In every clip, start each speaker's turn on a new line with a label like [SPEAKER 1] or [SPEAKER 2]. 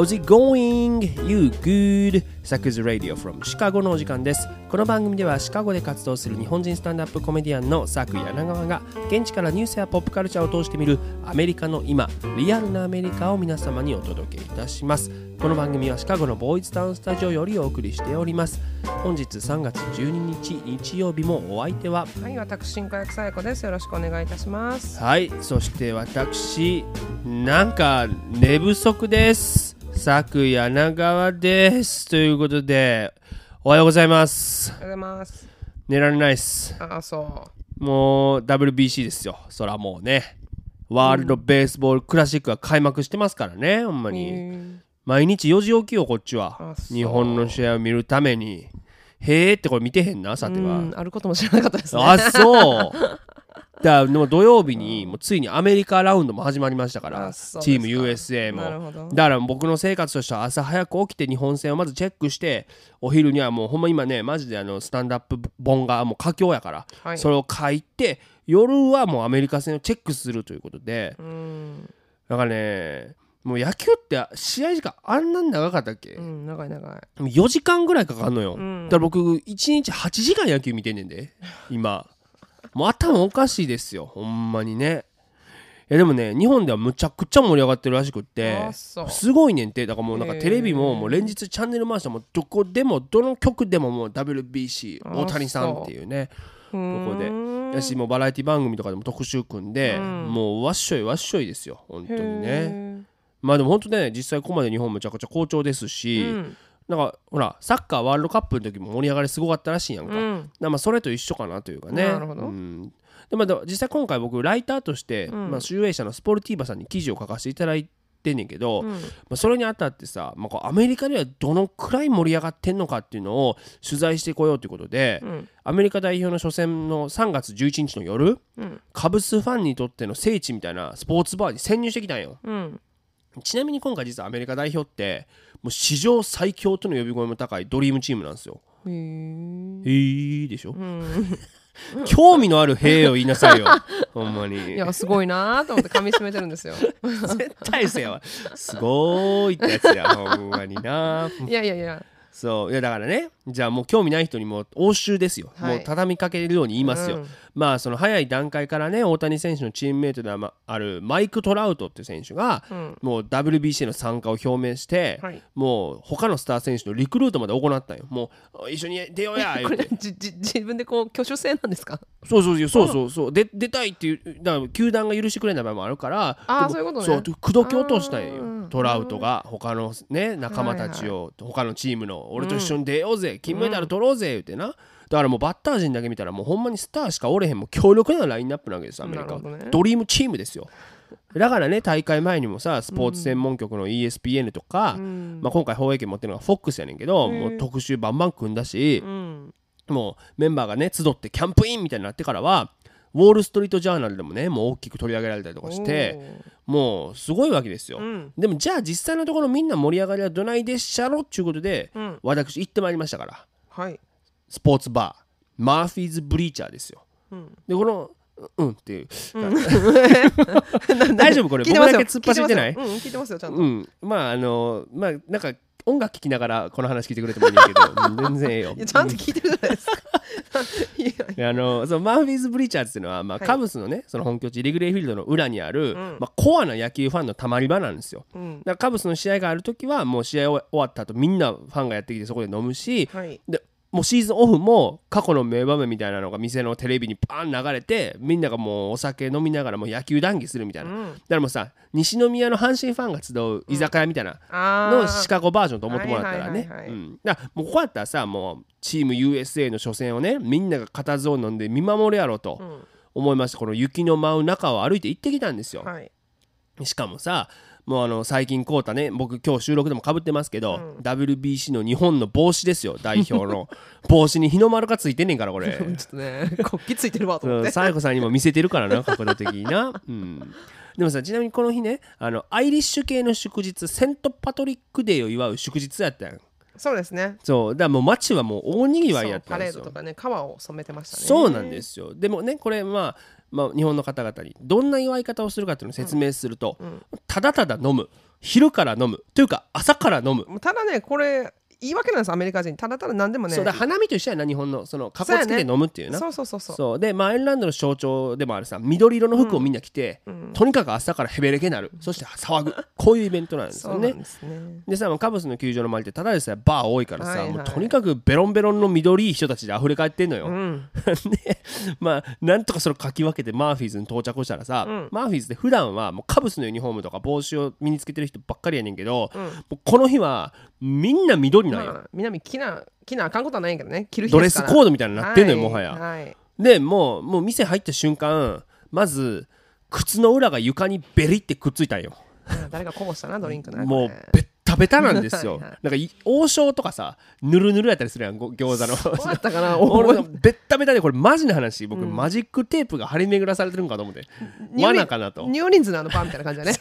[SPEAKER 1] How's it going? You good? サクズ Radio from シカゴのお時間です。この番組ではシカゴで活動する日本人スタンダップコメディアンのサク柳川が現地からニュースやポップカルチャーを通してみるアメリカの今、リアルなアメリカを皆様にお届けいたします。この番組はシカゴのボーイズタウンスタジオよりお送りしております。本日3月12日日曜日もお相手は
[SPEAKER 2] はい、私、新化役さやこです。よろしくお願いいたします。
[SPEAKER 1] はい、そして私、なんか寝不足です。佐久柳川です。ということで、おはようございます。
[SPEAKER 2] おはようございます。
[SPEAKER 1] 寝られないです。
[SPEAKER 2] ああ、そ
[SPEAKER 1] もう WBC ですよ。そらもうね。ワールドベースボールクラシックが開幕してますからね、ほんま
[SPEAKER 2] う。
[SPEAKER 1] に。
[SPEAKER 2] へ
[SPEAKER 1] 毎日4時起きよ、こっちは日本の試合を見るために。へーってこれ見てへんな、さ
[SPEAKER 2] ー
[SPEAKER 1] ては。
[SPEAKER 2] うん、あることも知らなかったですね。
[SPEAKER 1] あそうだ土曜日にもうついにアメリカラウンドも始まりましたから
[SPEAKER 2] あそうですか。
[SPEAKER 1] チーム USA も。
[SPEAKER 2] なるほど。
[SPEAKER 1] だから僕の生活としては朝早く起きて日本戦をまずチェックしてお昼にはもうほんま今ねマジであのスタンダップ本がもう佳境やから、
[SPEAKER 2] はい。
[SPEAKER 1] それを書いて夜はもうアメリカ戦をチェックするということで
[SPEAKER 2] うん、
[SPEAKER 1] だからねもう野球って試合時間あんなに長かったっけ、
[SPEAKER 2] うん、長い長い。
[SPEAKER 1] 4時間ぐらいかかんのよ、
[SPEAKER 2] うん。
[SPEAKER 1] だから僕1日8時間野球見てんねんで今もう頭おかしいですよ。ほんまにね。いやでもね日本ではむちゃくちゃ盛り上がってるらしくってすごいねんて。だからもうなんかテレビももう連日チャンネル回してもどこでもどの曲でももう WBC
[SPEAKER 2] あ
[SPEAKER 1] 大谷さんっていうね
[SPEAKER 2] こ
[SPEAKER 1] こで。やしもうバラエティ番組とかでも特集組んで、
[SPEAKER 2] うん。
[SPEAKER 1] もうわっしょいわっしょいですよ。本当にね。
[SPEAKER 2] ね。
[SPEAKER 1] まあでも本当ね実際ここまで日本むちゃくちゃ好調ですし、
[SPEAKER 2] うん。
[SPEAKER 1] なんかほらサッカーワールドカップの時も盛り上がりすごかったらしいやんか,、
[SPEAKER 2] うん。
[SPEAKER 1] まあそれと一緒かなというかね
[SPEAKER 2] なるほど
[SPEAKER 1] うんで実際今回僕ライターとして、
[SPEAKER 2] うん
[SPEAKER 1] まあ、集英社のスポルティーバさんに記事を書かせていただいてんねんけど、ま
[SPEAKER 2] うん
[SPEAKER 1] あ、それにあたってさ、まあ、こうアメリカではどのくらい盛り上がってんのかっていうのを取材してこようということで、
[SPEAKER 2] うん。
[SPEAKER 1] アメリカ代表の初戦の3月11日の夜
[SPEAKER 2] うん。
[SPEAKER 1] カブスファンにとっての聖地みたいなスポーツバーに潜入してきたんよ。
[SPEAKER 2] うん。
[SPEAKER 1] ちなみに今回実はアメリカ代表ってもう史上最強との呼び声も高いドリームチームなんですよ。
[SPEAKER 2] へ
[SPEAKER 1] えでしょ？
[SPEAKER 2] うん。
[SPEAKER 1] 興味のある「へえ」を言いなさいよ ほんまに
[SPEAKER 2] いや、すごいなーと思って噛み締めてるんですよ。
[SPEAKER 1] 絶対せやわすごーいってやつやほんまにない
[SPEAKER 2] やいやいや。
[SPEAKER 1] そういやだからねじゃあもう興味ない人にも応酬ですよ、
[SPEAKER 2] はい。
[SPEAKER 1] もう畳みかけるように言いますよ、
[SPEAKER 2] うん。
[SPEAKER 1] まあその早い段階からね大谷選手のチームメイトでああるマイク・トラウトっていう選手が、
[SPEAKER 2] うん。
[SPEAKER 1] もう WBC の参加を表明して、
[SPEAKER 2] はい。
[SPEAKER 1] もう他のスター選手のリクルートまで行ったんよ。もう一緒に出ようや言
[SPEAKER 2] これじじ自分でこう挙手制なんですか？
[SPEAKER 1] そうそうそうそうそうで出たいっていうだから球団が許してくれない場合もあるから
[SPEAKER 2] あーそういうことね。
[SPEAKER 1] そう口説き落としたんよ。
[SPEAKER 2] うん
[SPEAKER 1] トラウトが他のね仲間たちを、他のチームの俺と一緒に出ようぜ、金メダル取ろうぜ言うてな。だからもうバッター陣だけ見たらもうほんまにスターしかおれへんもう強力なラインナップなわけですアメリカ。
[SPEAKER 2] ね。
[SPEAKER 1] ドリームチームですよ。だからね大会前にもさスポーツ専門局の ESPN とか、
[SPEAKER 2] うん。
[SPEAKER 1] まあ、今回放映権持ってるのが FOX やねんけど、もう特集バンバン組んだし、
[SPEAKER 2] うん。
[SPEAKER 1] もうメンバーがね集ってキャンプインみたいになってからはウォール・ストリート・ジャーナルでもねもう大きく取り上げられたりとかしてもうすごいわけですよ、
[SPEAKER 2] うん。
[SPEAKER 1] でもじゃあ実際のところみんな盛り上がりはどないでっしゃろっていうことで、
[SPEAKER 2] うん。
[SPEAKER 1] 私行ってまいりましたから。
[SPEAKER 2] はい。
[SPEAKER 1] スポーツバー。マーフィーズ・ブリーチャーですよ。
[SPEAKER 2] うん。
[SPEAKER 1] でこのうんっていう、大丈夫これ？僕だけ突っ走ってない？
[SPEAKER 2] 聞てますよ。うん聞いてますよちゃんと。
[SPEAKER 1] うん。まああのまあなんか音楽聴きながらこの話聞いてくれてもいいんだけど、う ん全然ええよ。
[SPEAKER 2] ちゃんと聞いてるじゃないですか。
[SPEAKER 1] あのそのマーフィーズ・ブリーチャーズっていうのは、まあ
[SPEAKER 2] はい。
[SPEAKER 1] カブスのねその本拠地リグレーフィールドの裏にある、
[SPEAKER 2] ん。
[SPEAKER 1] まあ、コアな野球ファンのたまり場なんですよ。
[SPEAKER 2] うん。
[SPEAKER 1] だからカブスの試合がある時はもう試合終わった後みんなファンがやってきてそこで飲むし
[SPEAKER 2] はい。
[SPEAKER 1] でもうシーズンオフも過去の名場面みたいなのが店のテレビにパーン流れてみんながもうお酒飲みながらもう野球談義するみたいな、
[SPEAKER 2] うん。
[SPEAKER 1] だからもうさ西宮の阪神ファンが集う居酒屋みたいな
[SPEAKER 2] あ
[SPEAKER 1] のシカゴバージョンと思ってもらったらね。だからもうこうやったらさもうチーム USA の初戦をねみんなが固唾を飲んで見守るやろうと
[SPEAKER 2] うん。
[SPEAKER 1] 思いましてこの雪の舞う中を歩いて行ってきたんですよ、
[SPEAKER 2] はい。
[SPEAKER 1] しかもさもうあの最近買うたね僕今日収録でもかぶってますけど、WBC の日本の帽子ですよ代表の。帽子に日の丸がついてんねんからこれ。
[SPEAKER 2] ちょっとね国旗ついてるわと思って。
[SPEAKER 1] さやこさんにも見せてるからな 角度的にな、うん、でもさちなみにこの日ねあのアイリッシュ系の祝日セント・パトリックデーを祝う祝日やったやん。
[SPEAKER 2] そうですね。
[SPEAKER 1] そう。だからもう街はもう大にぎわいやったんですよ。
[SPEAKER 2] ドとかね川を染めてましたね。
[SPEAKER 1] そうなんですよ。でもねこれまあまあ、日本の方々にどんな祝い方をするかっていうのを説明すると、
[SPEAKER 2] うん。
[SPEAKER 1] ただただ飲む。昼から飲む。というか朝から飲む、
[SPEAKER 2] ただねこれ言い訳なんですアメリカ人。ただただ何でもね。
[SPEAKER 1] そうだ花見と一緒やな日本の。そのかっこつけて飲むっていうな。
[SPEAKER 2] そうそうそうそう
[SPEAKER 1] そう。で、まあ、アイルランドの象徴でもあるさ緑色の服をみんな着て、
[SPEAKER 2] うん。
[SPEAKER 1] とにかく朝からヘベレケなる。そして騒ぐ。こういうイベントなんですよね。
[SPEAKER 2] ね。
[SPEAKER 1] でさもうカブスの球場の周りってただでさえバー多いからさ、
[SPEAKER 2] はいはい。
[SPEAKER 1] もうとにかくベロンベロンの緑いい人たちで溢れ返ってんのよ、
[SPEAKER 2] うん。
[SPEAKER 1] でまあなんとかそれをかき分けてマーフィーズに到着したらさ、
[SPEAKER 2] うん。
[SPEAKER 1] マーフィーズって普段はもうカブスのユニフォームとか帽子を身につけてる人ばっかりやねんけど、
[SPEAKER 2] うん。
[SPEAKER 1] もうこの日はみんな緑なんよ、
[SPEAKER 2] まあ南着な着なあかんことはないけどね。着る日
[SPEAKER 1] ドレスコードみたいになってんのよ、もはや、
[SPEAKER 2] はい。
[SPEAKER 1] でもうもう店入った瞬間まず靴の裏が床にベリってくっついたんよ。
[SPEAKER 2] あ誰かこぼしたなドリンクな
[SPEAKER 1] もう
[SPEAKER 2] これ
[SPEAKER 1] ベッタベタなんですよ。
[SPEAKER 2] はいはい
[SPEAKER 1] なんかい王将とかさぬるぬるやったりするやんご餃子の。
[SPEAKER 2] そうだったかな
[SPEAKER 1] 俺
[SPEAKER 2] お
[SPEAKER 1] ベッタベタでこれマジな話。僕、
[SPEAKER 2] うん。
[SPEAKER 1] マジックテープが張り巡らされてるんかと思って。罠かなと。
[SPEAKER 2] ニューオリンズのあのパンみたいな感じだね。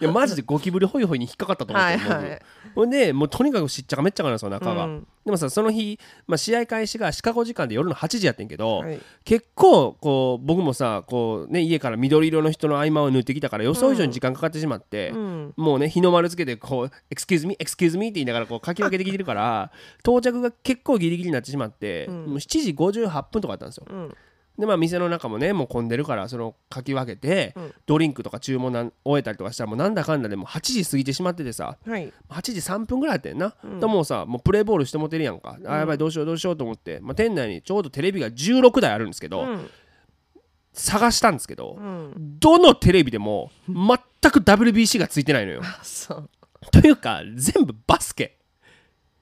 [SPEAKER 1] いや マジでゴキブリホイホイに引っかかったと思って
[SPEAKER 2] はいはい
[SPEAKER 1] ほんでもうとにかくしっちゃかめっちゃかなんですよ中が、
[SPEAKER 2] うん。
[SPEAKER 1] でもさその日、まあ、試合開始がシカゴ時間で夜の8時やってんけど、
[SPEAKER 2] はい。
[SPEAKER 1] 結構こう僕もさこう、ね、家から緑色の人の合間を縫ってきたから予想以上に時間かかってしまって、
[SPEAKER 2] うん。
[SPEAKER 1] もうね日の丸つけてこう「excuse me excuse me」って言いながらこう書き分けてきてるから 到着が結構ギリギリになってしまって、
[SPEAKER 2] うん。
[SPEAKER 1] もう7時58分とかだったんですよ。
[SPEAKER 2] うん
[SPEAKER 1] でまあ店の中もねもう混んでるからその書き分けて、
[SPEAKER 2] うん。
[SPEAKER 1] ドリンクとか注文なん終えたりとかしたらもうなんだかんだでもう8時過ぎてしまっててさ
[SPEAKER 2] はい。
[SPEAKER 1] 8時3分ぐらいやってんな、
[SPEAKER 2] うん。
[SPEAKER 1] でもうさもうプレーボールしてもてるやんか、あやばいどうしようどうしようと思って、まあ、店内にちょうどテレビが16台あるんですけど、
[SPEAKER 2] うん。
[SPEAKER 1] 探したんですけど、
[SPEAKER 2] うん。
[SPEAKER 1] どのテレビでも全く WBC がついてないのよ。
[SPEAKER 2] あそう。
[SPEAKER 1] というか全部バスケ。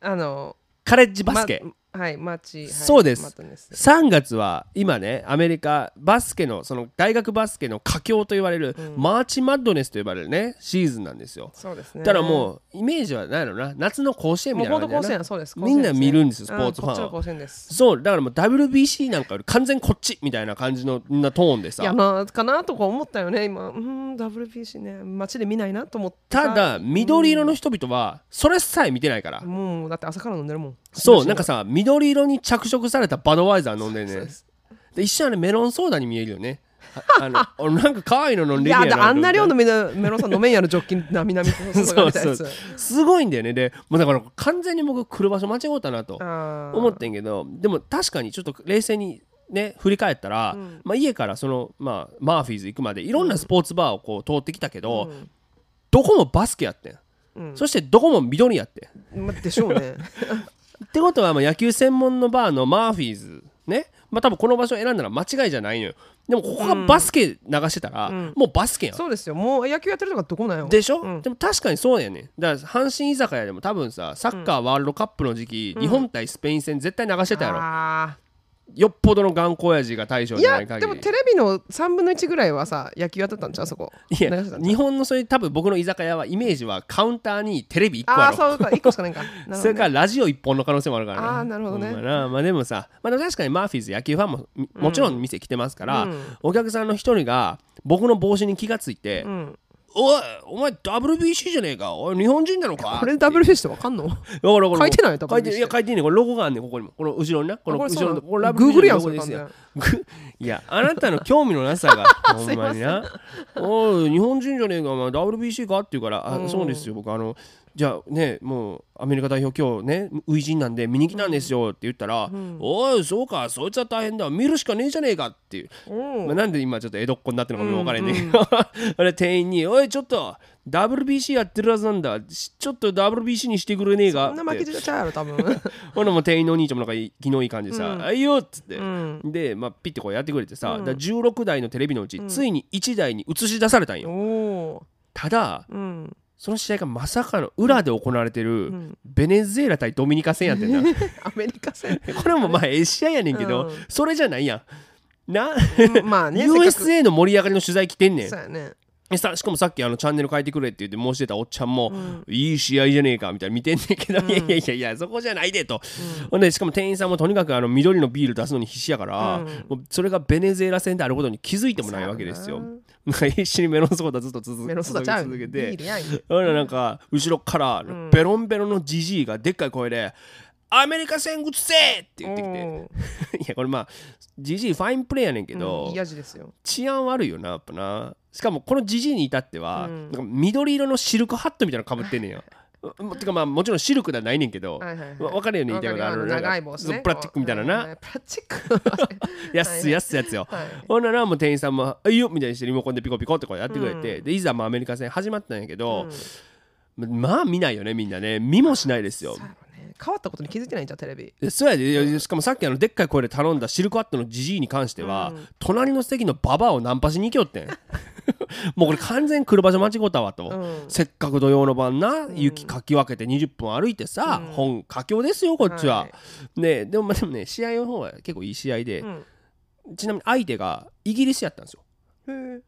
[SPEAKER 2] あの
[SPEAKER 1] カレッジバスケ、
[SPEAKER 2] まはいマッチはい
[SPEAKER 1] そうです。
[SPEAKER 2] マットネス
[SPEAKER 1] 3月は今ねアメリカバスケのその大学バスケの佳境と言われる、
[SPEAKER 2] うん。
[SPEAKER 1] マーチマッドネスと呼ばれるねシーズンなんですよ。
[SPEAKER 2] そうですね。
[SPEAKER 1] ただもうイメージは何やろな。夏の甲子園みたいな
[SPEAKER 2] 甲子園そうです。
[SPEAKER 1] みんな見るんですよス
[SPEAKER 2] 甲
[SPEAKER 1] ポーツファン。
[SPEAKER 2] うんこっちの甲子園です。
[SPEAKER 1] そうだからもう WBC なんかより完全こっちみたいな感じのなトーンでさ。
[SPEAKER 2] いやなかなとか思ったよね今。うん WBC ね街で見ないなと思って
[SPEAKER 1] ただ緑色の人々はそれさえ見てないから、
[SPEAKER 2] もうだって朝から飲んでるもん。
[SPEAKER 1] そうなんかさ緑色に着色されたバドワイザー飲んでんね
[SPEAKER 2] そうで
[SPEAKER 1] 一瞬あれメロンソーダに見えるよね。ああの俺 なんか可愛いの飲んでるや
[SPEAKER 2] いやだあんな量の
[SPEAKER 1] み
[SPEAKER 2] メロメロンさん飲めんやろジョッキ なみなみと注がれたやつ
[SPEAKER 1] そう。すごいんだよね。でもうだから完全に僕来る場所間違ったなと思ってんけどでも確かにちょっと冷静にね振り返ったら、
[SPEAKER 2] うん。
[SPEAKER 1] まあ、家からその、まあ、マーフィーズ行くまでいろんなスポーツバーをこう通ってきたけど、
[SPEAKER 2] うん。
[SPEAKER 1] どこもバスケやってん、
[SPEAKER 2] うん。
[SPEAKER 1] そしてどこも緑やってん？
[SPEAKER 2] までしょうね
[SPEAKER 1] ってことはまあ野球専門のバーのマーフィーズね。まあ多分この場所を選んだら間違いじゃないのよ。でもここがバスケ流してたら、
[SPEAKER 2] うん。
[SPEAKER 1] もうバスケやん、
[SPEAKER 2] そうですよ。もう野球やってるとかどこなんよ。
[SPEAKER 1] でしょ、
[SPEAKER 2] うん。
[SPEAKER 1] でも確かにそうやね。んだから阪神居酒屋でも多分さサッカーワールドカップの時期、
[SPEAKER 2] うん。
[SPEAKER 1] 日本対スペイン戦絶対流してたやろ、
[SPEAKER 2] あ
[SPEAKER 1] よっぽどの頑固親父が大将じゃない限り
[SPEAKER 2] でもテレビの3分の1ぐらいはさ野球やってたんちゃう？そこ。
[SPEAKER 1] いや
[SPEAKER 2] 流してた。んちゃう
[SPEAKER 1] 日本のそういう多分僕の居酒屋はイメージはカウンターにテレビ1個ある。
[SPEAKER 2] ああそうか1個しかないんか。なるほどね。
[SPEAKER 1] それからラジオ1本の可能性もあるからね。
[SPEAKER 2] あーなるほどね。
[SPEAKER 1] ほん。まなまあでもさ、まあ、でも確かにマーフィーズ野球ファンもみもちろん店来てますから、
[SPEAKER 2] うん。
[SPEAKER 1] お客さんの一人が僕の帽子に気がついて
[SPEAKER 2] うん「
[SPEAKER 1] おいお前 WBC じゃねえか。おい日本人なのか?」
[SPEAKER 2] これ WBC ってわかんの？書いてない
[SPEAKER 1] 書いて
[SPEAKER 2] WBC
[SPEAKER 1] いや書いてんねんこれロゴがあんねんここにも。この後ろにな。この後ろのこれ WBC
[SPEAKER 2] グーグルやん
[SPEAKER 1] のロゴですよ。いやあなたの興味のなさが ほんまにな。おい日本人じゃねえかお前 WBC か？って言うからあ
[SPEAKER 2] うん。
[SPEAKER 1] そうですよ。僕あのじゃあねもうアメリカ代表今日ね初陣なんで見に来たんですよって言ったら、
[SPEAKER 2] ん。
[SPEAKER 1] おいそうかそいつは大変だ。見るしかねえじゃねえかっていう、
[SPEAKER 2] うん。
[SPEAKER 1] まあ、なんで今ちょっと江戸っ子になってるのかも分からへんね。んけど、あれ店員に「おいちょっと WBC やってるはずなんだ。しちょっと WBC にしてくれねえか?」
[SPEAKER 2] そんな負けちゃうやろ多分。
[SPEAKER 1] ほなもう店員のお兄ちゃんもなんかい気のいい感じでさ
[SPEAKER 2] うん「
[SPEAKER 1] あいいよ」っつって、
[SPEAKER 2] うん。
[SPEAKER 1] で、まあ、ピッてこうやってくれてさ、
[SPEAKER 2] うん。
[SPEAKER 1] だから16台のテレビのうち、
[SPEAKER 2] うん
[SPEAKER 1] ついに1台に映し出されたんよ。ただ
[SPEAKER 2] うん
[SPEAKER 1] その試合がまさかの裏で行われてる、
[SPEAKER 2] うん。
[SPEAKER 1] ベネズエラ対ドミニカ戦やってんな
[SPEAKER 2] アメリカ戦。
[SPEAKER 1] これもまあええ試合やねんけど、
[SPEAKER 2] うん。
[SPEAKER 1] それじゃないやん。な、
[SPEAKER 2] うん。まあね
[SPEAKER 1] USA の盛り上がりの取材来てんねん。
[SPEAKER 2] そうやね。
[SPEAKER 1] でさしかもさっきあのチャンネル変えてくれって言って申してたおっちゃんも、
[SPEAKER 2] うん。
[SPEAKER 1] いい試合じゃねえかみたいな見てんねんけど、
[SPEAKER 2] うん。
[SPEAKER 1] いやいやいやいやそこじゃないでと、ほんでしかも店員さんもとにかくあの緑のビール出すのに必死やから、それがベネズエラ戦であることに気づいてもないわけですよ
[SPEAKER 2] な
[SPEAKER 1] なんか必死にメロンソーダずっと続けて。ほんでなんか後ろから
[SPEAKER 2] ん
[SPEAKER 1] ベロンベロンのジジイがでっかい声でアメリカ戦打つせって言ってきて。いやこれまあジジイファインプレーやねんけど、治安悪いよなやっぱな。しかもこのジジイに至っては、
[SPEAKER 2] うん。
[SPEAKER 1] なんか緑色のシルクハットみたいなのかぶってんねんやうてかまあもちろんシルクではないねんけど、
[SPEAKER 2] はいはいはい。
[SPEAKER 1] わ分かるよね言いたいことあの
[SPEAKER 2] 長い帽子ね。
[SPEAKER 1] プラスチックみたいなな、
[SPEAKER 2] プラスチック。
[SPEAKER 1] 安い安いやつよ、
[SPEAKER 2] はい。
[SPEAKER 1] ほんならもう店員さんも「あいいよ」みたいにしてリモコンでピコピコってこうやってくれて、でいざまあアメリカ戦始まったんやけど、まあ見ないよねみんなね。見もしないですよ
[SPEAKER 2] 変わったことに気づいてないんじゃんテレビ。
[SPEAKER 1] でそうやで。しかもさっきあのでっかい声で頼んだシルクハットのジジイに関しては、
[SPEAKER 2] うん。
[SPEAKER 1] 隣の席のババアをナンパしに行きよってん。もうこれ完全に来る場所間違ったわと、
[SPEAKER 2] うん。
[SPEAKER 1] せっかく土曜の晩な雪かき分けて20分歩いてさ、
[SPEAKER 2] うん。
[SPEAKER 1] 本佳境ですよこっちは、
[SPEAKER 2] はい。
[SPEAKER 1] ねでもまあでもね試合の方は結構いい試合で、
[SPEAKER 2] うん。
[SPEAKER 1] ちなみに相手がイギリスやったんですよ。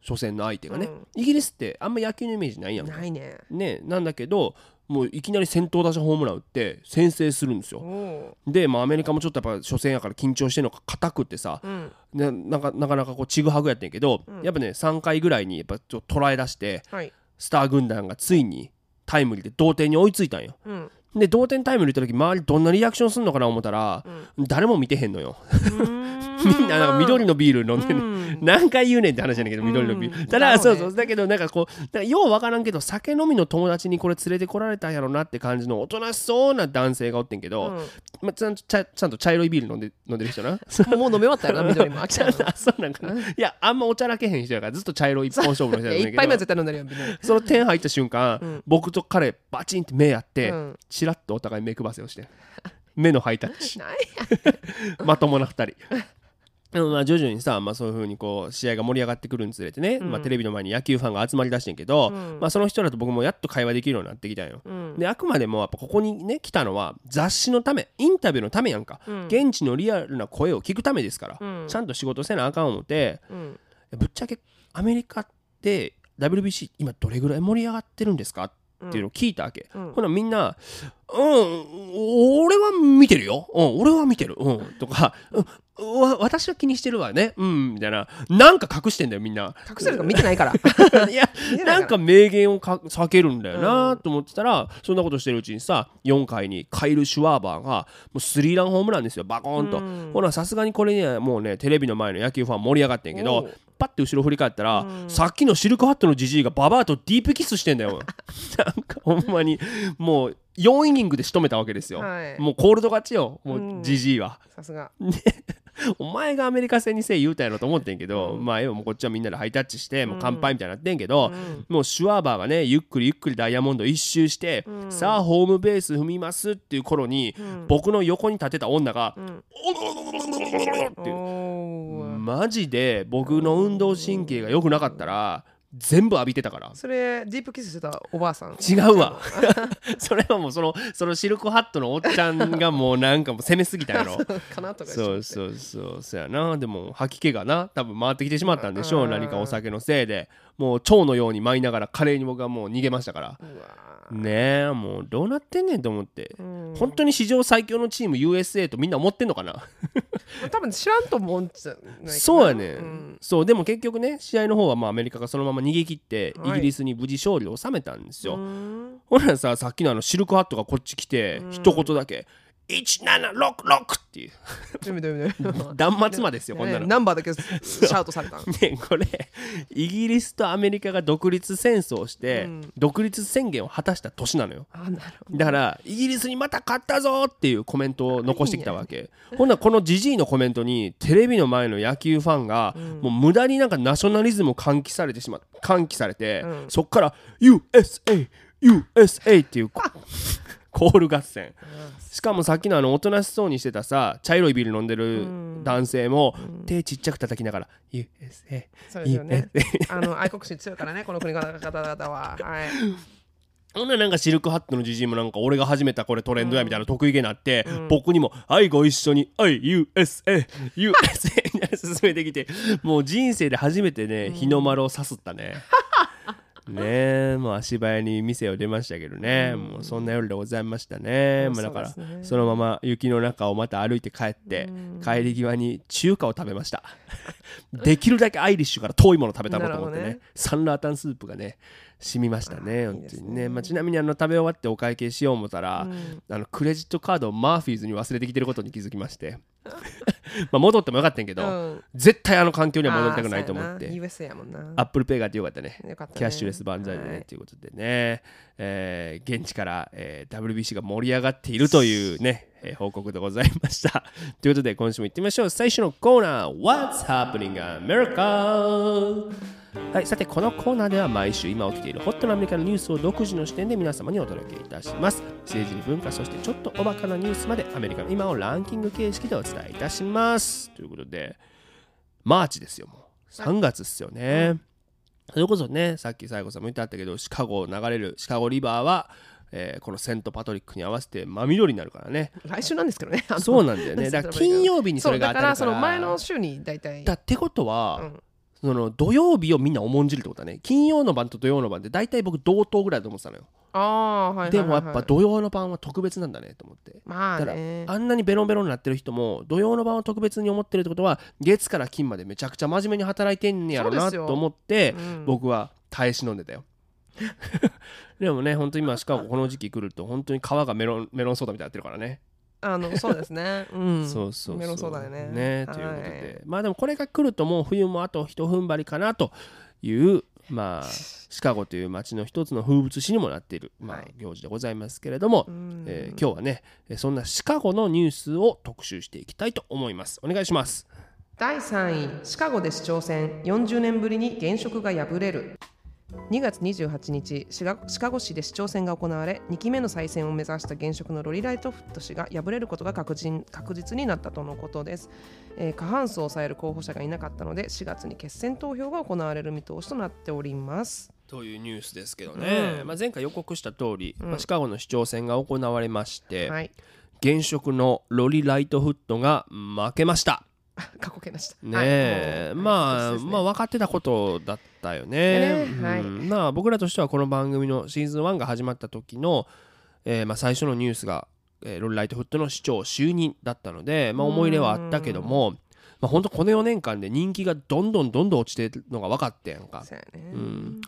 [SPEAKER 1] 初戦の相手がね、
[SPEAKER 2] うん。
[SPEAKER 1] イギリスってあんま野球のイメージないやんか。
[SPEAKER 2] ないね。
[SPEAKER 1] ねなんだけどもういきなり先頭打者ホームラン打って先制するんです
[SPEAKER 2] お
[SPEAKER 1] よ。
[SPEAKER 2] お
[SPEAKER 1] で、まあ、アメリカもちょっとやっぱ初戦やから緊張してるのか硬くってさ、
[SPEAKER 2] うん。
[SPEAKER 1] ね、なんかなかなかこうちぐはぐやってんけど、
[SPEAKER 2] うん。
[SPEAKER 1] やっぱね3回ぐらいにやっぱちょっと捉え出して
[SPEAKER 2] はい。
[SPEAKER 1] スター軍団がついにタイムリーで同点に追いついたんよ。
[SPEAKER 2] うん
[SPEAKER 1] で同点タイムリー打った時周りどんなリアクションするのかな思ったら、
[SPEAKER 2] うん。
[SPEAKER 1] 誰も見てへんのよ。
[SPEAKER 2] み
[SPEAKER 1] みんななんか緑のビール飲んでる、
[SPEAKER 2] うん。
[SPEAKER 1] 何回言うねんって話じゃないけど緑のビール、
[SPEAKER 2] うん。
[SPEAKER 1] ただ
[SPEAKER 2] ね。
[SPEAKER 1] そうそう。だけどなんかこうかようわからんけど酒飲みの友達にこれ連れてこられたんやろなって感じのおとなしそうな男性がおってんけど、まあ、ちゃんとちゃちゃんと茶色いビール飲んで飲んでる人な。
[SPEAKER 2] もう飲み終わったよな緑も。飽きたよな
[SPEAKER 1] あそうなんかな。いやあんまおちゃらけへん人やからずっと茶色い一本勝負の人やねんけ
[SPEAKER 2] いや一杯目は
[SPEAKER 1] ど
[SPEAKER 2] 絶対飲んでるよ緑。
[SPEAKER 1] その点入った瞬間、
[SPEAKER 2] うん。
[SPEAKER 1] 僕と彼バチンって目合って、
[SPEAKER 2] うん
[SPEAKER 1] チラッとお互い目配せをして目のハイタッチ。まともな2人。でもまあ徐々にさ、まあ、そういう風にこう試合が盛り上がってくるにつれてね、
[SPEAKER 2] うん。
[SPEAKER 1] まあ、テレビの前に野球ファンが集まりだしてんけど、
[SPEAKER 2] うん。
[SPEAKER 1] まあ、その人らと僕もやっと会話できるようになってきたんよ。
[SPEAKER 2] うん。
[SPEAKER 1] であくまでもやっぱここにね来たのは雑誌のためインタビューのためやんか、
[SPEAKER 2] うん。
[SPEAKER 1] 現地のリアルな声を聞くためですから、
[SPEAKER 2] うん。
[SPEAKER 1] ちゃんと仕事せなあかん思って
[SPEAKER 2] うん。
[SPEAKER 1] ぶっちゃけアメリカって WBC 今どれぐらい盛り上がってるんですかっていうのを聞いたわけ、
[SPEAKER 2] うん。
[SPEAKER 1] ほなみんな「うん俺は見てるよ、うん、俺は見てる、うん」とか、うんわ私は気にしてるわね。うんみたいな。なんか隠してんだよみんな。
[SPEAKER 2] 隠せるとか見てないから。
[SPEAKER 1] いや
[SPEAKER 2] な
[SPEAKER 1] んか名言をか避けるんだよなと思ってたら、そんなことしてるうちにさ4回にカイル・シュワーバーがもうスリーランホームランですよバコーンと、
[SPEAKER 2] うん。
[SPEAKER 1] ほらさすがにこれにはもうねテレビの前の野球ファン盛り上がってんけ
[SPEAKER 2] お
[SPEAKER 1] ど
[SPEAKER 2] う
[SPEAKER 1] パッて後ろ振り返ったら、
[SPEAKER 2] うん。
[SPEAKER 1] さっきのシルクハットのジジイがババアとディープキスしてんだよ。なんかほんまにもう4イニングで仕留めたわけですよ、
[SPEAKER 2] はい。
[SPEAKER 1] もうコールド勝ちよ。も
[SPEAKER 2] う
[SPEAKER 1] うん。ジジイは、
[SPEAKER 2] さすが。
[SPEAKER 1] お前がアメリカ戦にせい言うたやろと思ってんけど、
[SPEAKER 2] うん。
[SPEAKER 1] まあ要はもうこっちはみんなでハイタッチしてもう乾杯みたいになってんけど、
[SPEAKER 2] うん。
[SPEAKER 1] もうシュワーバーがねゆっくりゆっくりダイヤモンド一周して、
[SPEAKER 2] うん。
[SPEAKER 1] さあホームベース踏みますっていう頃に、
[SPEAKER 2] うん。
[SPEAKER 1] 僕の横に立てた女が、
[SPEAKER 2] うん。
[SPEAKER 1] っていうマジで僕の運動神経が良くなかったら全部浴びてたから。
[SPEAKER 2] それディープキスしてたおばあさん？
[SPEAKER 1] 違うわ。それはもうそのそのシルクハットのおっちゃんがもうなんかもう攻めすぎたやろ。
[SPEAKER 2] かなとか
[SPEAKER 1] そうそうそうそうやな。でも吐き気がな多分回ってきてしまったんでしょ
[SPEAKER 2] う
[SPEAKER 1] うん何かお酒のせいで。もう蝶のように舞いながら華麗に僕はもう逃げましたから。
[SPEAKER 2] うわ
[SPEAKER 1] ねえもうどうなってんねんと思って。
[SPEAKER 2] ーうん。
[SPEAKER 1] 本当に史上最強のチーム USA とみんな思ってんのかな？
[SPEAKER 2] 多分知らんと思うんじゃない
[SPEAKER 1] そうやね、
[SPEAKER 2] ん。
[SPEAKER 1] そうでも結局ね試合の方はまあアメリカがそのまま逃げ切って
[SPEAKER 2] はい。
[SPEAKER 1] イギリスに無事勝利を収めたんですよ、
[SPEAKER 2] うん。
[SPEAKER 1] ほらささっきのあのシルクハットがこっち来て
[SPEAKER 2] うん。
[SPEAKER 1] 一言だけ「1766」っていう
[SPEAKER 2] どういう。意味どういう意味
[SPEAKER 1] 断末魔ですよこんなの。
[SPEAKER 2] ね。ナンバーだけシャウトされたん
[SPEAKER 1] ね、これイギリスとアメリカが独立戦争をして、
[SPEAKER 2] うん。
[SPEAKER 1] 独立宣言を果たした年なのよ。
[SPEAKER 2] あなるほど。
[SPEAKER 1] だからイギリスにまた勝ったぞっていうコメントを残してきたわけ。ほんならこのジジイのコメントにテレビの前の野球ファンが、
[SPEAKER 2] うん。
[SPEAKER 1] もう無駄になんかナショナリズムを喚起されてしま喚起されて、
[SPEAKER 2] うん。
[SPEAKER 1] そっから USA USA っていうココール合戦。しかもさっきのあのおとなしそうにしてたさ茶色いビール飲んでる
[SPEAKER 2] うん。
[SPEAKER 1] 男性も、手ちっちゃく叩きながら USA
[SPEAKER 2] そうですよね。あの愛国心強いからねこの国の方々は。はい。
[SPEAKER 1] ほんならなんかシルクハットのじじいもなんか俺が始めたこれトレンドやみたいな得意げになって、
[SPEAKER 2] うん。
[SPEAKER 1] 僕にも「はいご一緒にはい USA USA」みたいな進めてきてもう人生で初めてね日の丸をさすったねね。えもう足早に店を出ましたけどね、
[SPEAKER 2] うん。
[SPEAKER 1] もうそんな夜でございましたね、まあだから
[SPEAKER 2] そ
[SPEAKER 1] のまま雪の中をまた歩いて帰って、
[SPEAKER 2] うん。
[SPEAKER 1] 帰り際に中華を食べました。できるだけアイリッシュから遠いもの食べたろうと思ってね。サンラータンスープがね染みましたね本当に
[SPEAKER 2] ね。
[SPEAKER 1] ね。まあ、ちなみにあの食べ終わってお会計しよう思ったら、
[SPEAKER 2] うん。
[SPEAKER 1] あのクレジットカードをマーフィーズに忘れてきてることに気づきまして まあ戻ってもよかったんやけど、
[SPEAKER 2] うん。
[SPEAKER 1] 絶対あの環境には戻りたくないと思っ
[SPEAKER 2] あーそうやな。
[SPEAKER 1] て
[SPEAKER 2] USA やもんな。
[SPEAKER 1] アップルペイがあってよかったね。
[SPEAKER 2] よかったね。
[SPEAKER 1] キャッシュレス万歳でね、
[SPEAKER 2] はい
[SPEAKER 1] ということでね、えー現地から、えー WBC が盛り上がっているというね、えー報告でございました。ということで今週も行ってみましょう。最初のコーナー。What's Happening America? はい、さてこのコーナーでは毎週今起きているホットなアメリカのニュースを独自の視点で皆様にお届けいたします。政治に文化そしてちょっとおバカなニュースまでアメリカの今をランキング形式でお伝えいたします。ということでマーチですよもう。3月っすよね、それこそねさっき西郷さんも言ってあったけどシカゴを流れるシカゴリバーは、えーこのセントパトリックに合わせて真緑になるからね。
[SPEAKER 2] 来週なんですけどね。
[SPEAKER 1] そうなんだよね。だから金曜日にそれが当たるから。
[SPEAKER 2] そうだからその前の週に大体。
[SPEAKER 1] だってことは、
[SPEAKER 2] うん
[SPEAKER 1] その土曜日をみんな重んじるってことだね。金曜の晩と土曜の晩って大体僕同等ぐらいだと思ってたのよ、
[SPEAKER 2] ああはいはいはいはい。
[SPEAKER 1] でもやっぱ土曜の晩は特別なんだねと思って。
[SPEAKER 2] まあ
[SPEAKER 1] ただ
[SPEAKER 2] ね
[SPEAKER 1] あんなにベロンベロンになってる人も土曜の晩を特別に思ってるってことは月から金までめちゃくちゃ真面目に働いてんねやろなと思って
[SPEAKER 2] うん。
[SPEAKER 1] 僕は耐え忍んでたよ。でもね本当今シカゴこの時期来ると本当に皮がメロンメロンソーダみたいになってるからね
[SPEAKER 2] あのそうですね。うん。
[SPEAKER 1] そうそうそう。
[SPEAKER 2] メロンソーダでね。
[SPEAKER 1] ね
[SPEAKER 2] はい
[SPEAKER 1] ということで。まあでもこれが来るともう冬もあと一踏ん張りかなというまあシカゴという街の一つの風物詩にもなっている、まあ
[SPEAKER 2] はい、
[SPEAKER 1] 行事でございますけれども、
[SPEAKER 2] うん。
[SPEAKER 1] えー今日はねえーそんなシカゴのニュースを特集していきたいと思います。お願いします。
[SPEAKER 2] 第3位シカゴで市長選。40年ぶりに現職が敗れる2月28日シカゴ市で市長選が行われ2期目の再選を目指した現職のロリ・ライトフット氏が敗れることが確実確実になったとのことです、えー過半数を抑える候補者がいなかったので4月に決選投票が行われる見通しとなっております。
[SPEAKER 1] というニュースですけどね、
[SPEAKER 2] うん。
[SPEAKER 1] まあ、前回予告した通り、
[SPEAKER 2] うん。
[SPEAKER 1] まあ、シカゴの市長選が行われまして、
[SPEAKER 2] はい。
[SPEAKER 1] 現職のロリ・ライトフットが負けました
[SPEAKER 2] 過去形でした
[SPEAKER 1] ねえ、
[SPEAKER 2] はい。
[SPEAKER 1] まあ、
[SPEAKER 2] ね。
[SPEAKER 1] まあ分かってたことだったよね。
[SPEAKER 2] でねはい
[SPEAKER 1] うん。まあ僕らとしてはこの番組のシーズン1が始まった時の、えーまあ、最初のニュースが、えーロリライトフットの市長就任だったので、まあ、思い入れはあったけども、まあ、本当この4年間で人気がどんどんどんどん落ちてるのが分かってんやんか。
[SPEAKER 2] そうやね。
[SPEAKER 1] うん